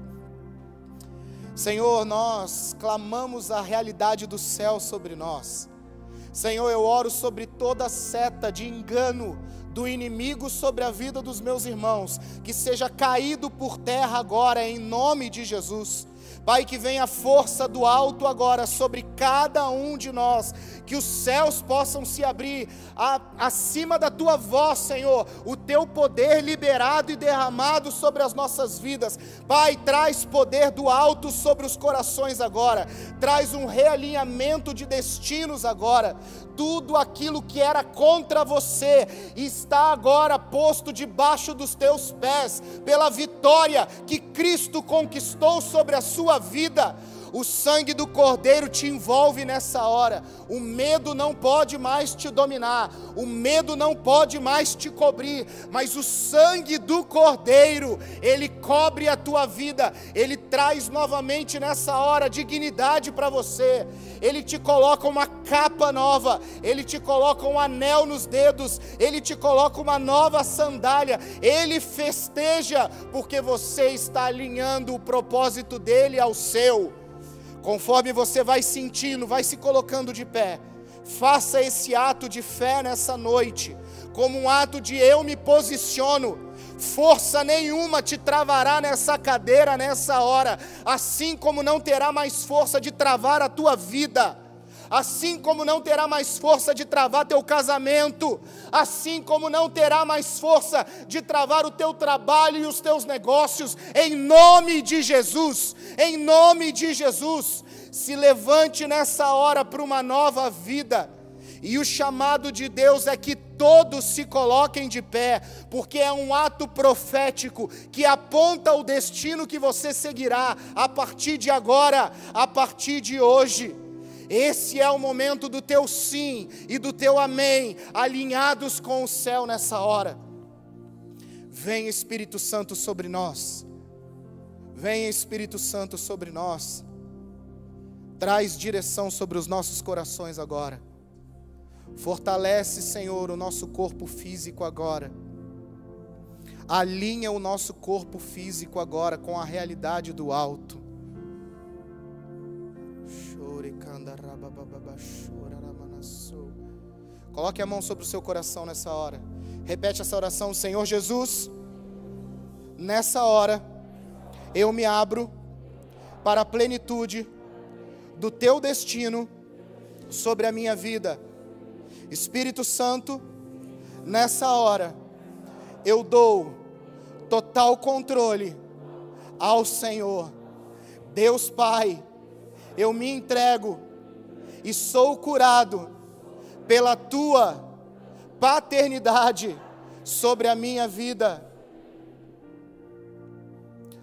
Senhor, nós clamamos a realidade do céu sobre nós. Senhor, eu oro sobre toda seta de engano do inimigo sobre a vida dos meus irmãos, que seja caído por terra agora, em nome de Jesus. Pai, que venha a força do alto agora sobre cada um de nós, que os céus possam se abrir a, acima da tua voz, Senhor, o teu poder liberado e derramado sobre as nossas vidas. Pai, traz poder do alto sobre os corações agora, traz um realinhamento de destinos agora. Tudo aquilo que era contra você está agora posto debaixo dos teus pés, pela vitória que Cristo conquistou sobre a sua vida O sangue do Cordeiro te envolve nessa hora. O medo não pode mais te dominar. O medo não pode mais te cobrir. Mas o sangue do Cordeiro, ele cobre a tua vida. Ele traz novamente nessa hora dignidade para você. Ele te coloca uma capa nova. Ele te coloca um anel nos dedos. Ele te coloca uma nova sandália. Ele festeja porque você está alinhando o propósito dele ao seu. Conforme você vai sentindo, vai se colocando de pé, faça esse ato de fé nessa noite, como um ato de eu me posiciono. Força nenhuma te travará nessa cadeira, nessa hora, assim como não terá mais força de travar a tua vida assim como não terá mais força de travar teu casamento, assim como não terá mais força de travar o teu trabalho e os teus negócios, em nome de Jesus, em nome de Jesus, se levante nessa hora para uma nova vida. E o chamado de Deus é que todos se coloquem de pé, porque é um ato profético que aponta o destino que você seguirá a partir de agora, a partir de hoje. Esse é o momento do teu sim e do teu amém, alinhados com o céu nessa hora. Vem Espírito Santo sobre nós. Vem Espírito Santo sobre nós. Traz direção sobre os nossos corações agora. Fortalece, Senhor, o nosso corpo físico agora. Alinha o nosso corpo físico agora com a realidade do alto. Coloque a mão sobre o seu coração nessa hora. Repete essa oração, Senhor Jesus. Nessa hora, eu me abro para a plenitude do teu destino sobre a minha vida. Espírito Santo, nessa hora, eu dou total controle ao Senhor. Deus Pai, eu me entrego e sou curado pela tua paternidade sobre a minha vida.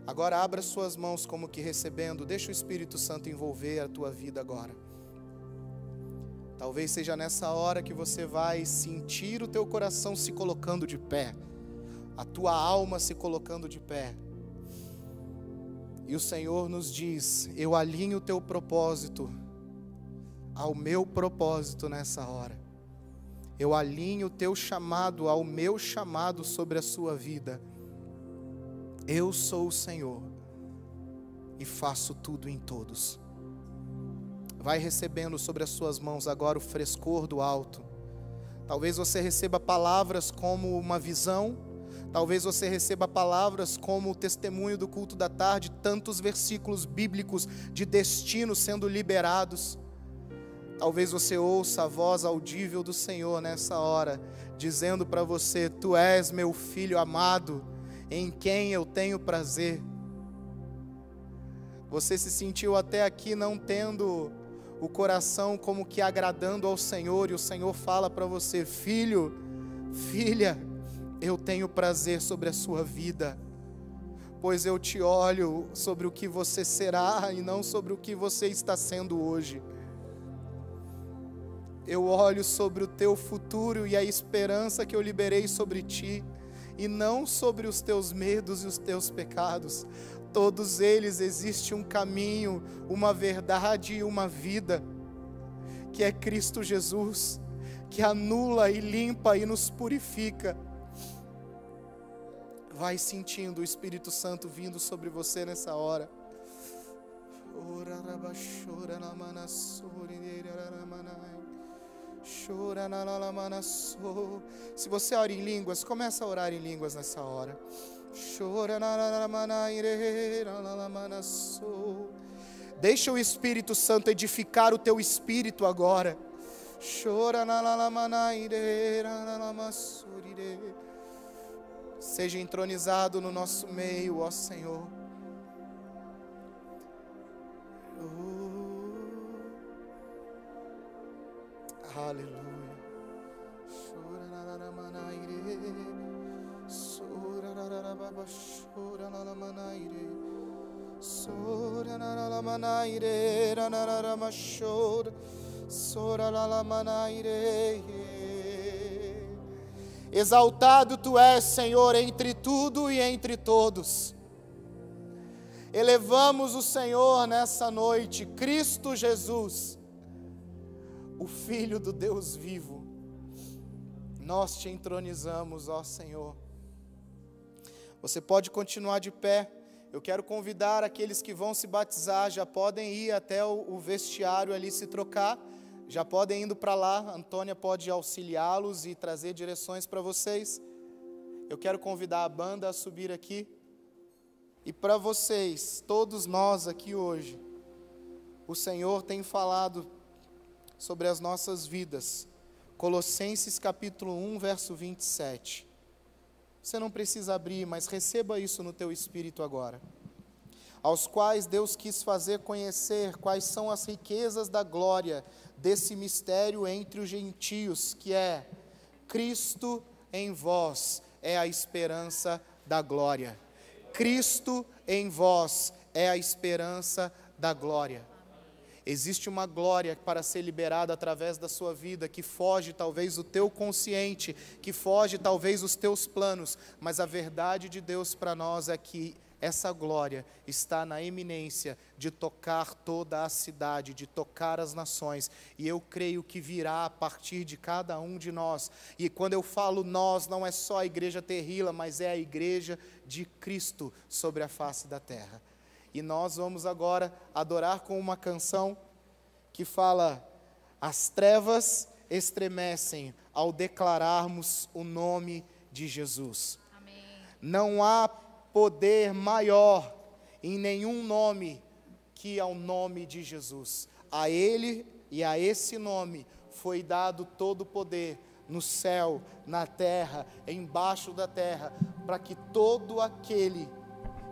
Agora abra suas mãos como que recebendo, deixa o Espírito Santo envolver a tua vida agora. Talvez seja nessa hora que você vai sentir o teu coração se colocando de pé, a tua alma se colocando de pé. E o Senhor nos diz: Eu alinho o teu propósito ao meu propósito nessa hora. Eu alinho o teu chamado ao meu chamado sobre a sua vida. Eu sou o Senhor e faço tudo em todos. Vai recebendo sobre as suas mãos agora o frescor do alto. Talvez você receba palavras como uma visão, talvez você receba palavras como o testemunho do culto da tarde, tantos versículos bíblicos de destino sendo liberados. Talvez você ouça a voz audível do Senhor nessa hora, dizendo para você: Tu és meu filho amado, em quem eu tenho prazer. Você se sentiu até aqui não tendo o coração como que agradando ao Senhor, e o Senhor fala para você: Filho, filha, eu tenho prazer sobre a sua vida, pois eu te olho sobre o que você será e não sobre o que você está sendo hoje eu olho sobre o teu futuro e a esperança que eu liberei sobre ti, e não sobre os teus medos e os teus pecados. Todos eles existe um caminho, uma verdade e uma vida, que é Cristo Jesus, que anula e limpa e nos purifica. Vai sentindo o Espírito Santo vindo sobre você nessa hora. Ora, se você ora em línguas, começa a orar em línguas nessa hora. Deixa o Espírito Santo edificar o teu espírito agora. Seja entronizado no nosso meio, ó Senhor. Aleluia. Chora na na na manaire. Sora na na na baba chora na na manaire. Exaltado tu és, Senhor, entre tudo e entre todos. Elevamos o Senhor nessa noite, Cristo Jesus, o Filho do Deus vivo. Nós te entronizamos, ó Senhor. Você pode continuar de pé. Eu quero convidar aqueles que vão se batizar, já podem ir até o, vestiário ali se trocar, já podem indo para lá. Antônia pode auxiliá-los e trazer direções para vocês. Eu quero convidar a banda a subir aqui. E para vocês, todos nós aqui hoje, o Senhor tem falado sobre as nossas vidas. Colossenses capítulo 1, verso 27. Você não precisa abrir, mas receba isso no teu espírito agora. Aos quais Deus quis fazer conhecer quais são as riquezas da glória desse mistério entre os gentios, que é Cristo em vós é a esperança da glória. Cristo em vós é a esperança da glória. Existe uma glória para ser liberada através da sua vida, que foge talvez o teu consciente, que foge talvez os teus planos, mas a verdade de Deus para nós é que essa glória está na eminência de tocar toda a cidade, de tocar as nações, e eu creio que virá a partir de cada um de nós. E quando eu falo nós, não é só a igreja terrila, mas é a igreja de Cristo sobre a face da terra. E nós vamos agora adorar com uma canção que fala: As trevas estremecem ao declararmos o nome de Jesus. Amém. Não há poder maior em nenhum nome que ao nome de Jesus. A Ele e a esse nome foi dado todo o poder no céu, na terra, embaixo da terra, para que todo aquele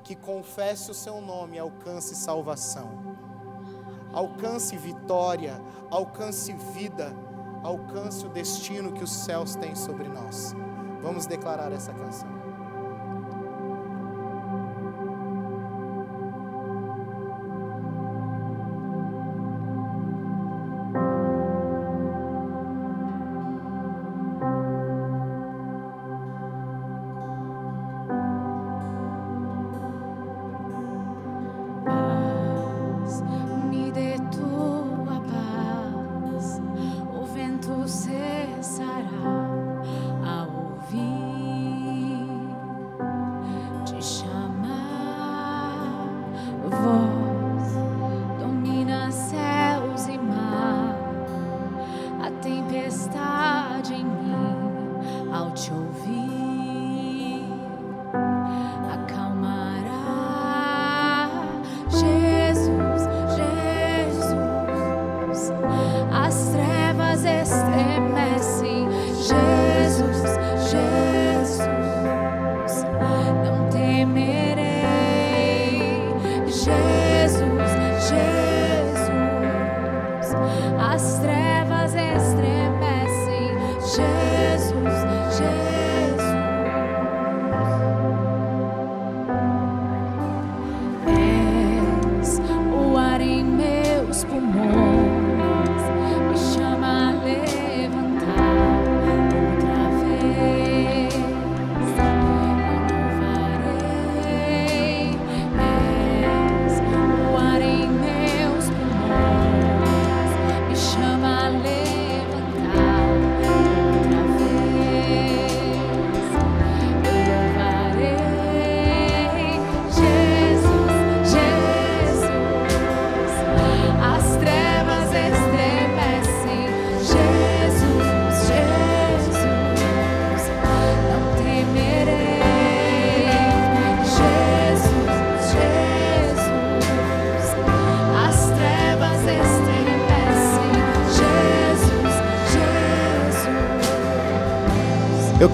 que confesse o seu nome alcance salvação, alcance vitória, alcance vida, alcance o destino que os céus têm sobre nós. Vamos declarar essa canção. myself.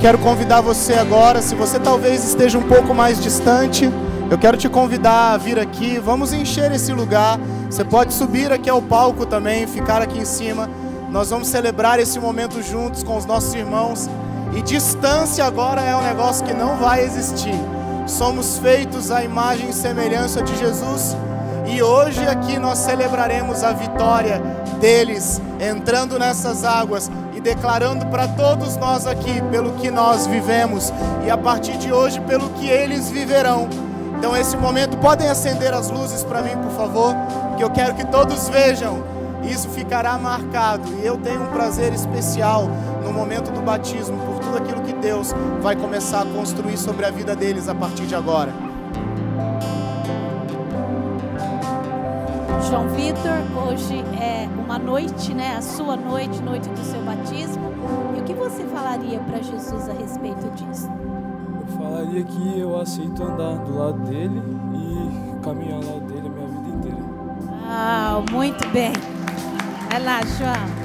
Quero convidar você agora, se você talvez esteja um pouco mais distante, eu quero te convidar a vir aqui. Vamos encher esse lugar. Você pode subir aqui ao palco também, ficar aqui em cima. Nós vamos celebrar esse momento juntos com os nossos irmãos. E distância agora é um negócio que não vai existir. Somos feitos à imagem e semelhança de Jesus. E hoje aqui nós celebraremos a vitória deles entrando nessas águas declarando para todos nós aqui pelo que nós vivemos e a partir de hoje pelo que eles viverão. Então, esse momento, podem acender as luzes para mim, por favor, que eu quero que todos vejam. Isso ficará marcado e eu tenho um prazer especial no momento do batismo por tudo aquilo que Deus vai começar a construir sobre a vida deles a partir de agora. João Vitor, hoje é uma noite, né? A sua noite, noite do seu para Jesus a respeito disso? Eu falaria que eu aceito andar do lado dele e caminhar ao lado dele a minha vida inteira. Ah, muito bem. Vai lá, João.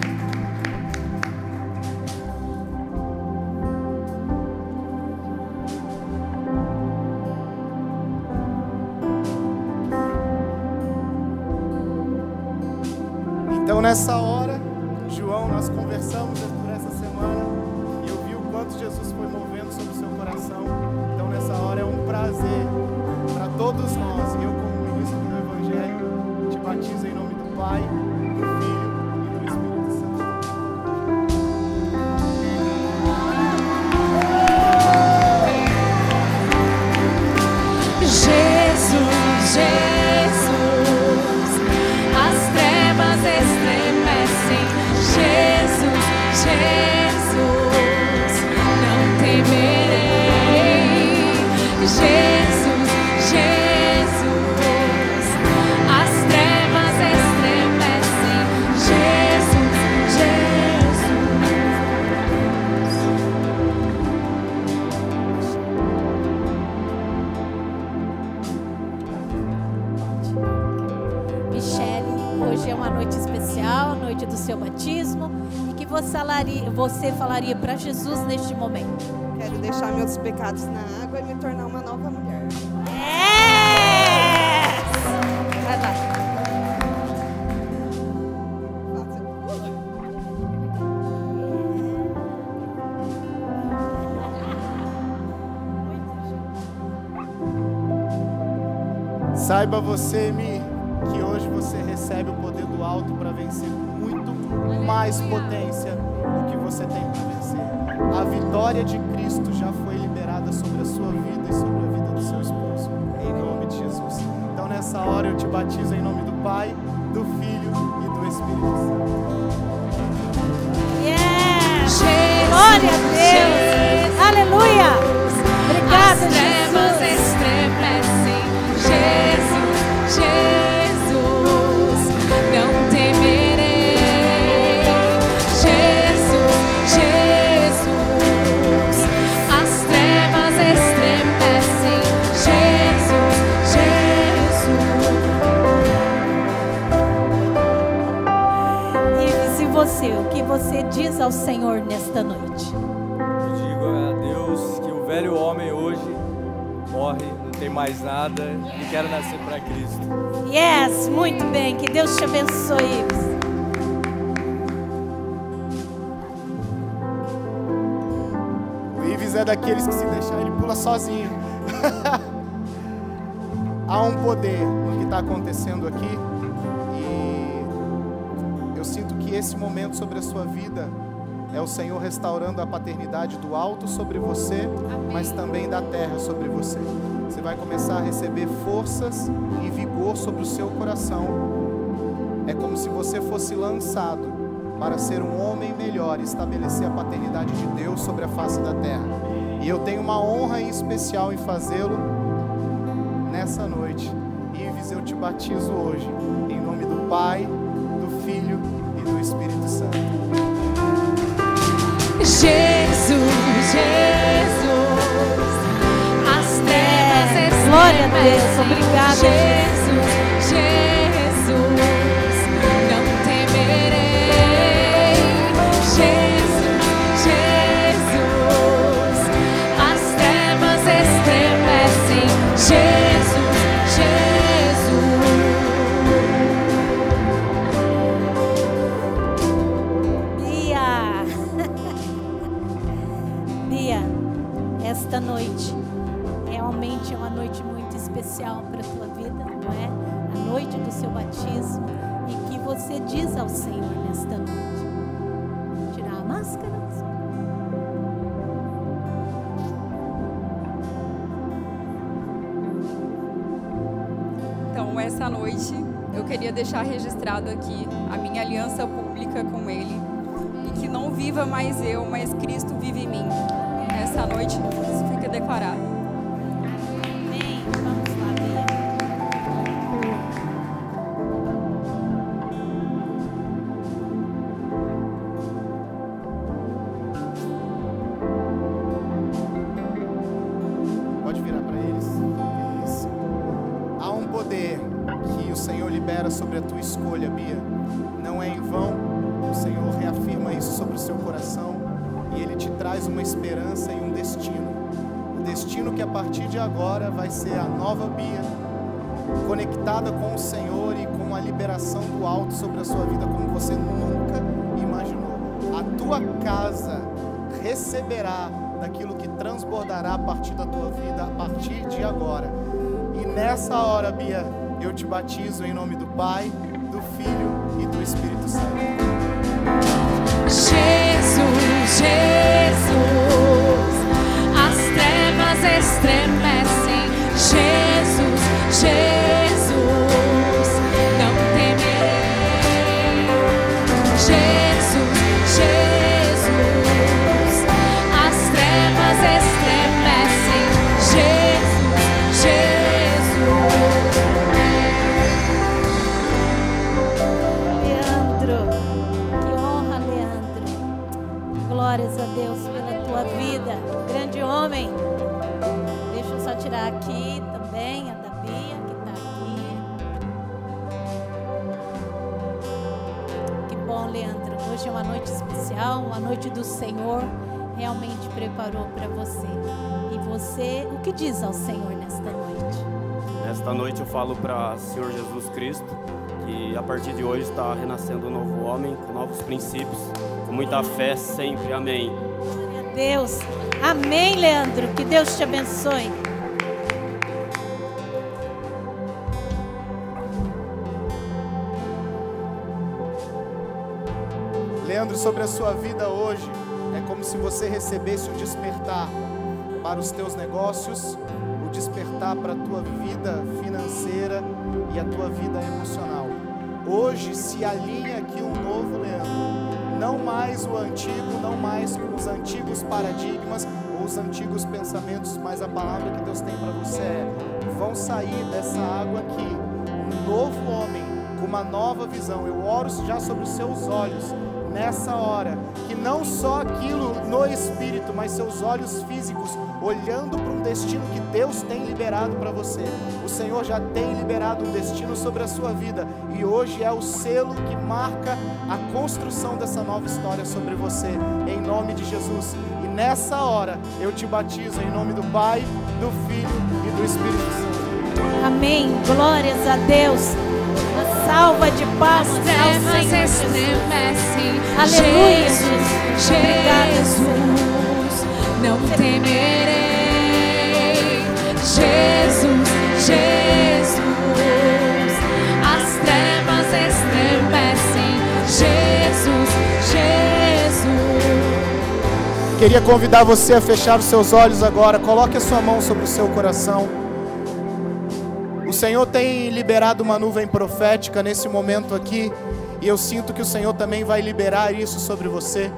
Na água e me tornar uma nova mulher. Yes! Vai lá. Saiba você, Mi, que hoje você recebe o poder do alto para vencer com muito mais potência do que você tem para vencer. A vitória de Cristo já foi mais nada e quero nascer para Cristo. Yes, muito bem. Que Deus te abençoe. O Ives é daqueles que se deixar ele pula sozinho. <laughs> Há um poder no que está acontecendo aqui e eu sinto que esse momento sobre a sua vida é o Senhor restaurando a paternidade do alto sobre você, mas também da terra sobre você. Você vai começar a receber forças e vigor sobre o seu coração. É como se você fosse lançado para ser um homem melhor e estabelecer a paternidade de Deus sobre a face da terra. E eu tenho uma honra especial em fazê-lo nessa noite. Ives, eu te batizo hoje, em nome do Pai, do Filho e do Espírito Santo. Jesus, Deus, obrigada, Jesus, Jesus, diz ao Senhor nesta noite. Tirar a máscara? Então, essa noite, eu queria deixar registrado aqui a minha aliança pública com Ele. E que não viva mais eu, mas Cristo vive em mim. Essa noite, isso fica declarado. Ser a nova Bia, conectada com o Senhor e com a liberação do alto sobre a sua vida como você nunca imaginou. A tua casa receberá daquilo que transbordará a partir da tua vida a partir de agora. E nessa hora, Bia, eu te batizo em nome do Pai, do Filho e do Espírito Santo. Jesus, Jesus, preparou para você. E você, o que diz ao Senhor nesta noite? Nesta noite eu falo para Senhor Jesus Cristo que a partir de hoje está renascendo um novo homem, com novos princípios, com muita fé sempre. Amém. Glória a Deus. Amém, Leandro. Que Deus te abençoe. Leandro, sobre a sua vida hoje, como se você recebesse o despertar para os teus negócios, o despertar para a tua vida financeira e a tua vida emocional. Hoje se alinha aqui um novo Leandro. Não mais o antigo, não mais os antigos paradigmas ou os antigos pensamentos, mas a palavra que Deus tem para você é: vão sair dessa água aqui um novo homem com uma nova visão. Eu oro já sobre os seus olhos nessa hora, que não só aquilo no espírito, mas seus olhos físicos olhando para um destino que Deus tem liberado para você. O Senhor já tem liberado um destino sobre a sua vida e hoje é o selo que marca a construção dessa nova história sobre você, em nome de Jesus. E nessa hora eu te batizo em nome do Pai, do Filho e do Espírito Santo. Amém. Glórias a Deus. Salva de palmas As trevas Senhor Jesus. estremecem. Aleluia, Jesus, Jesus. Obrigada, Jesus, não temerei. Jesus, Jesus, as trevas estremecem. Jesus, Jesus. Queria convidar você a fechar os seus olhos agora. Coloque a sua mão sobre o seu coração. Senhor tem liberado uma nuvem profética nesse momento aqui, e eu sinto que o Senhor também vai liberar isso sobre você.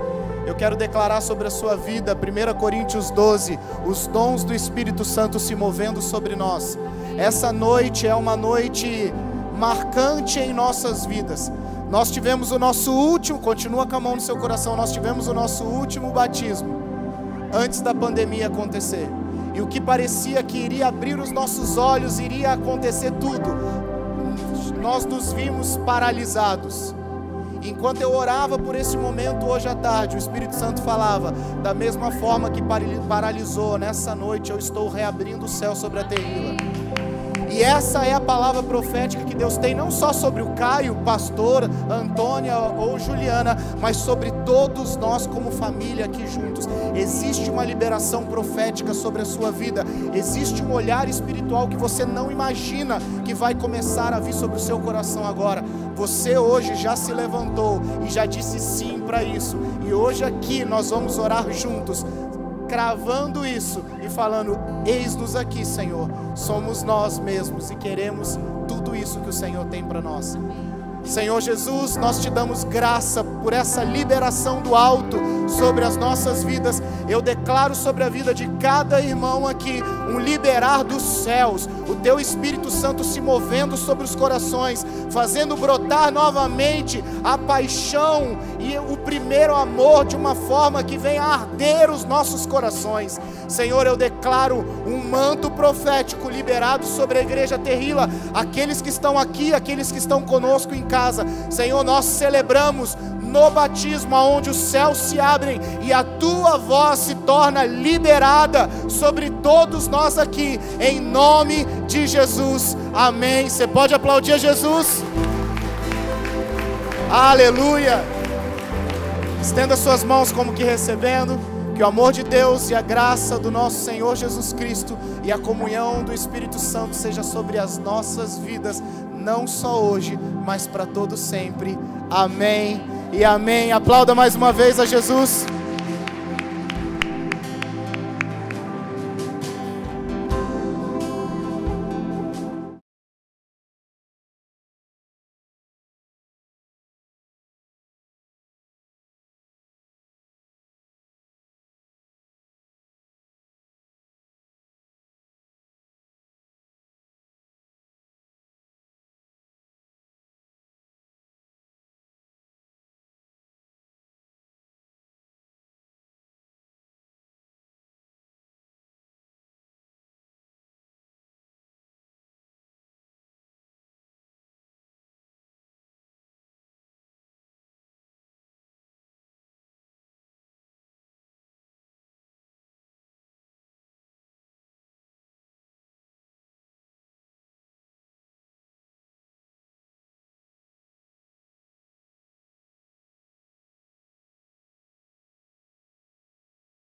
Eu quero declarar sobre a sua vida, 1 Coríntios 12, os dons do Espírito Santo se movendo sobre nós. Essa noite é uma noite marcante em nossas vidas. Nós tivemos o nosso último, continua com a mão no seu coração, nós tivemos o nosso último batismo antes da pandemia acontecer. E o que parecia que iria abrir os nossos olhos, iria acontecer tudo, nós nos vimos paralisados. Enquanto eu orava por esse momento hoje à tarde, o Espírito Santo falava: da mesma forma que paralisou nessa noite, eu estou reabrindo o céu sobre a terrila. E essa é a palavra profética que Deus tem não só sobre o Caio, pastor, Antônia ou Juliana, mas sobre todos nós como família aqui juntos. Existe uma liberação profética sobre a sua vida. Existe um olhar espiritual que você não imagina que vai começar a vir sobre o seu coração agora. Você hoje já se levantou e já disse sim para isso. E hoje aqui nós vamos orar juntos cravando isso e falando: Eis-nos aqui, Senhor. Somos nós mesmos e queremos tudo isso que o Senhor tem para nós. Senhor Jesus, nós te damos graça por essa liberação do alto sobre as nossas vidas. Eu declaro sobre a vida de cada irmão aqui um liberar dos céus, o teu Espírito Santo se movendo sobre os corações, fazendo brotar novamente a paixão e o primeiro amor de uma forma que venha arder os nossos corações. Senhor, eu declaro um manto profético liberado sobre a igreja Terrila, aqueles que estão aqui, aqueles que estão conosco em casa. Senhor, nós celebramos no batismo, aonde os céus se abrem e a tua voz se torna liberada sobre todos nós aqui, em nome de Jesus. Amém. Você pode aplaudir a Jesus? Aleluia. Estenda suas mãos como que recebendo. Que o amor de Deus e a graça do nosso Senhor Jesus Cristo e a comunhão do Espírito Santo seja sobre as nossas vidas, não só hoje, mas para todo sempre. Amém e amém. Aplauda mais uma vez a Jesus.